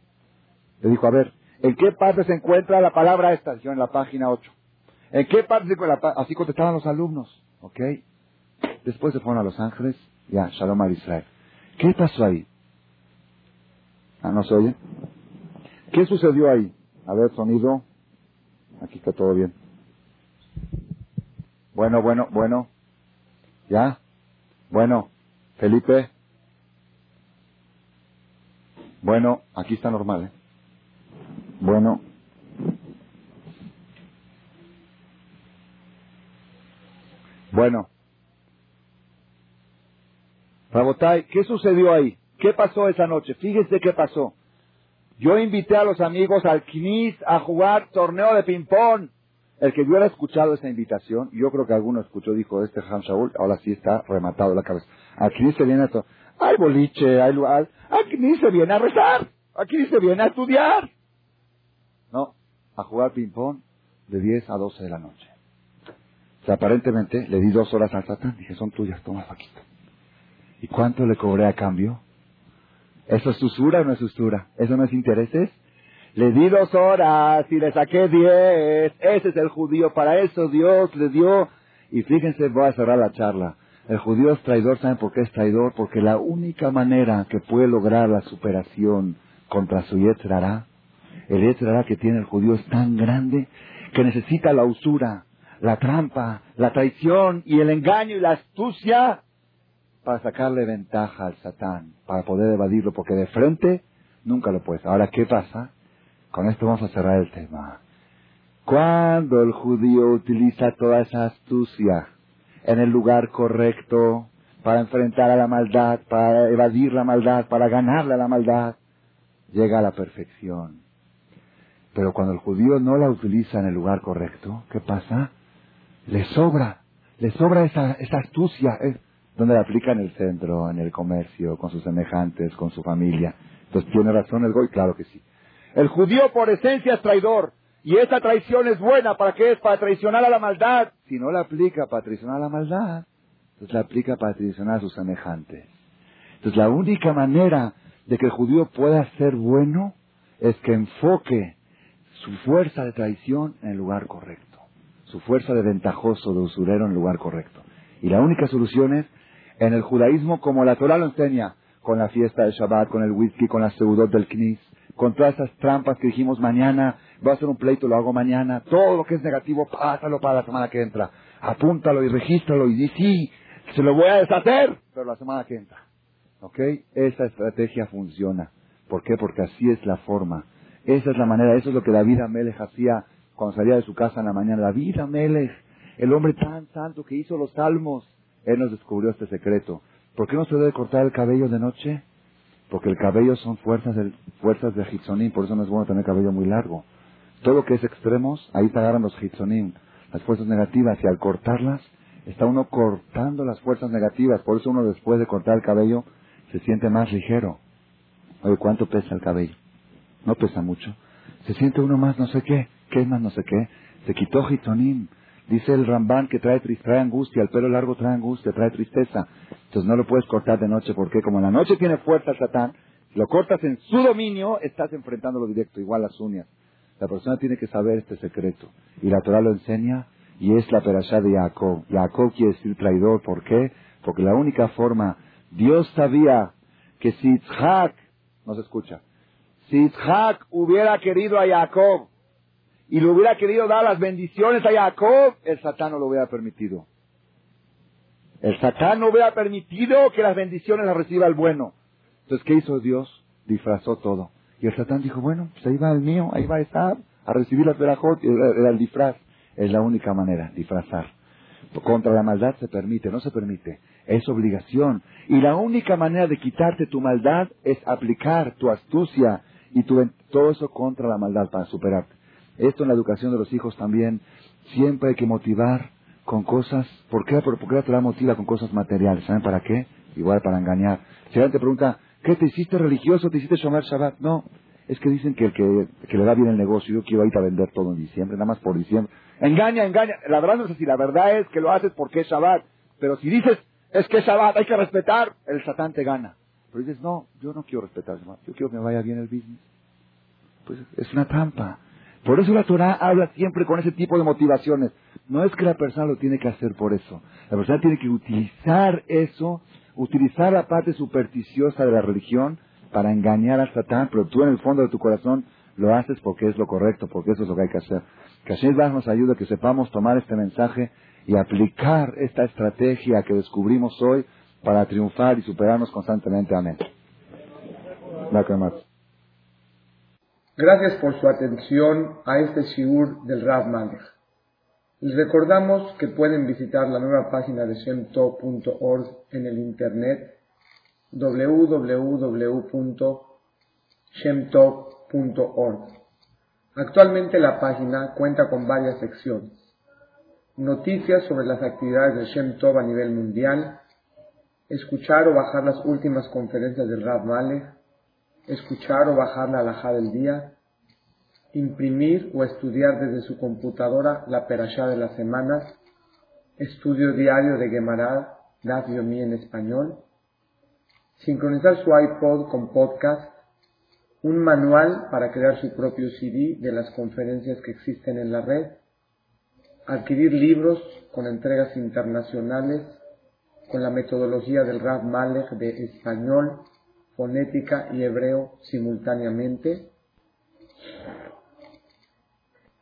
Le dijo, a ver, ¿en qué parte se encuentra la palabra esta? Yo en la página 8. ¿En qué parte se encuentra? Así contestaban los alumnos. ¿Ok? Después se fueron a Los Ángeles. Ya, Shalom al Israel. ¿Qué pasó ahí? Ah, ¿no se oye? ¿Qué sucedió ahí? A ver, sonido. Aquí está todo bien. Bueno, bueno, bueno. ¿Ya? Bueno, Felipe. Bueno, aquí está normal, ¿eh? Bueno. Bueno. Rabotay, ¿qué sucedió ahí? ¿Qué pasó esa noche? Fíjese qué pasó. Yo invité a los amigos al Knis a jugar torneo de ping-pong. El que hubiera escuchado esa invitación, yo creo que alguno escuchó, dijo, este Ham Shaul, ahora sí está rematado la cabeza. Al se viene esto. Hay boliche, hay lugar. Aquí se viene a rezar. Aquí se viene a estudiar. No, a jugar ping-pong de 10 a 12 de la noche. O sea, aparentemente le di dos horas al satán. Dije, son tuyas, toma Paquito. ¿Y cuánto le cobré a cambio? ¿Eso es usura o no es usura? ¿Eso no es intereses? Le di dos horas y le saqué diez. Ese es el judío. Para eso Dios le dio. Y fíjense, voy a cerrar la charla. El judío es traidor, ¿saben por qué es traidor? Porque la única manera que puede lograr la superación contra su Yetzirah, el Yetzirah que tiene el judío es tan grande que necesita la usura, la trampa, la traición y el engaño y la astucia para sacarle ventaja al Satán, para poder evadirlo, porque de frente nunca lo puedes. Ahora, ¿qué pasa? Con esto vamos a cerrar el tema. Cuando el judío utiliza toda esa astucia en el lugar correcto para enfrentar a la maldad, para evadir la maldad, para ganarle a la maldad, llega a la perfección. Pero cuando el judío no la utiliza en el lugar correcto, ¿qué pasa? Le sobra, le sobra esa, esa astucia. ¿eh? ¿Dónde la aplica en el centro, en el comercio, con sus semejantes, con su familia? Entonces, ¿tiene razón el Goy? Claro que sí. El judío por esencia es traidor. Y esa traición es buena. ¿Para qué es? Para traicionar a la maldad. Si no la aplica para traicionar a la maldad, entonces la aplica para traicionar a sus semejantes. Entonces la única manera de que el judío pueda ser bueno es que enfoque su fuerza de traición en el lugar correcto, su fuerza de ventajoso, de usurero en el lugar correcto. Y la única solución es en el judaísmo como la Torah lo enseña, con la fiesta de Shabbat, con el whisky, con la seudot del Knis, con todas esas trampas que dijimos mañana, voy a hacer un pleito, lo hago mañana, todo lo que es negativo, pásalo para la semana que entra, apúntalo y regístralo y di sí, se lo voy a deshacer, pero la semana que entra. ¿Ok? Esa estrategia funciona. ¿Por qué? Porque así es la forma. Esa es la manera, eso es lo que David Amelech hacía cuando salía de su casa en la mañana. David Amelech, el hombre tan santo que hizo los salmos, él nos descubrió este secreto. ¿Por qué no se debe cortar el cabello de noche? Porque el cabello son fuerzas de, fuerzas de Hitzonim, por eso no es bueno tener cabello muy largo. Todo lo que es extremos, ahí se agarran los Hitzonim, las fuerzas negativas, y al cortarlas, está uno cortando las fuerzas negativas. Por eso uno después de cortar el cabello se siente más ligero. Oye, ¿cuánto pesa el cabello? No pesa mucho. Se siente uno más no sé qué. ¿Qué más no sé qué? Se quitó Hitonim. Dice el Rambán que trae, trae angustia, el pelo largo trae angustia, trae tristeza. Entonces no lo puedes cortar de noche porque como en la noche tiene fuerza el Satán, lo cortas en su dominio, estás enfrentándolo directo, igual las uñas. La persona tiene que saber este secreto. Y la Torah lo enseña y es la perashá de Jacob. Jacob quiere decir traidor. ¿Por qué? Porque la única forma, Dios sabía que si Itzhak, no se escucha, si Itzhak hubiera querido a Jacob y le hubiera querido dar las bendiciones a Jacob, el Satán no lo hubiera permitido. El Satán no hubiera permitido que las bendiciones las reciba el bueno. Entonces, ¿qué hizo Dios? Disfrazó todo. Y el Satán dijo, bueno, pues ahí va el mío, ahí va a estar, a recibir las verajot, era el disfraz. Es la única manera, disfrazar. Contra la maldad se permite, no se permite. Es obligación. Y la única manera de quitarte tu maldad es aplicar tu astucia y tu, todo eso contra la maldad para superarte. Esto en la educación de los hijos también. Siempre hay que motivar con cosas. ¿Por qué? Porque la Torah motiva con cosas materiales. ¿Saben para qué? Igual para engañar. Si alguien te pregunta, ¿qué te hiciste religioso? ¿Te hiciste Shomer Shabbat? No. Es que dicen que el que, que le da bien el negocio, yo quiero ir a vender todo en diciembre, nada más por diciembre. Engaña, engaña. La verdad no es así. La verdad es que lo haces porque es Shabbat. Pero si dices, es que es Shabbat, hay que respetar, el Satán te gana. Pero dices, no, yo no quiero respetar Shabbat. Yo quiero que me vaya bien el business. Pues es una trampa. Por eso la Torah habla siempre con ese tipo de motivaciones. No es que la persona lo tiene que hacer por eso. La persona tiene que utilizar eso, utilizar la parte supersticiosa de la religión para engañar al Satán, pero tú en el fondo de tu corazón lo haces porque es lo correcto, porque eso es lo que hay que hacer. Que Hashem nos ayude a que sepamos tomar este mensaje y aplicar esta estrategia que descubrimos hoy para triunfar y superarnos constantemente. Amén. Gracias por su atención a este shiur del Rav Malech. Les recordamos que pueden visitar la nueva página de shemtov.org en el internet www.shemtov.org Actualmente la página cuenta con varias secciones. Noticias sobre las actividades de Shem Tov a nivel mundial, escuchar o bajar las últimas conferencias del Rav Malek, escuchar o bajar la alhaja del día, imprimir o estudiar desde su computadora la perashá de las semanas, estudio diario de Gemara, Daf Yomi en español, sincronizar su iPod con podcast, un manual para crear su propio CD de las conferencias que existen en la red, adquirir libros con entregas internacionales con la metodología del Rav Malek de español, fonética y hebreo simultáneamente,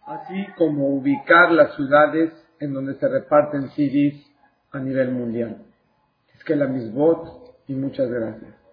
así como ubicar las ciudades en donde se reparten CDs a nivel mundial. Es que la misbot y muchas gracias.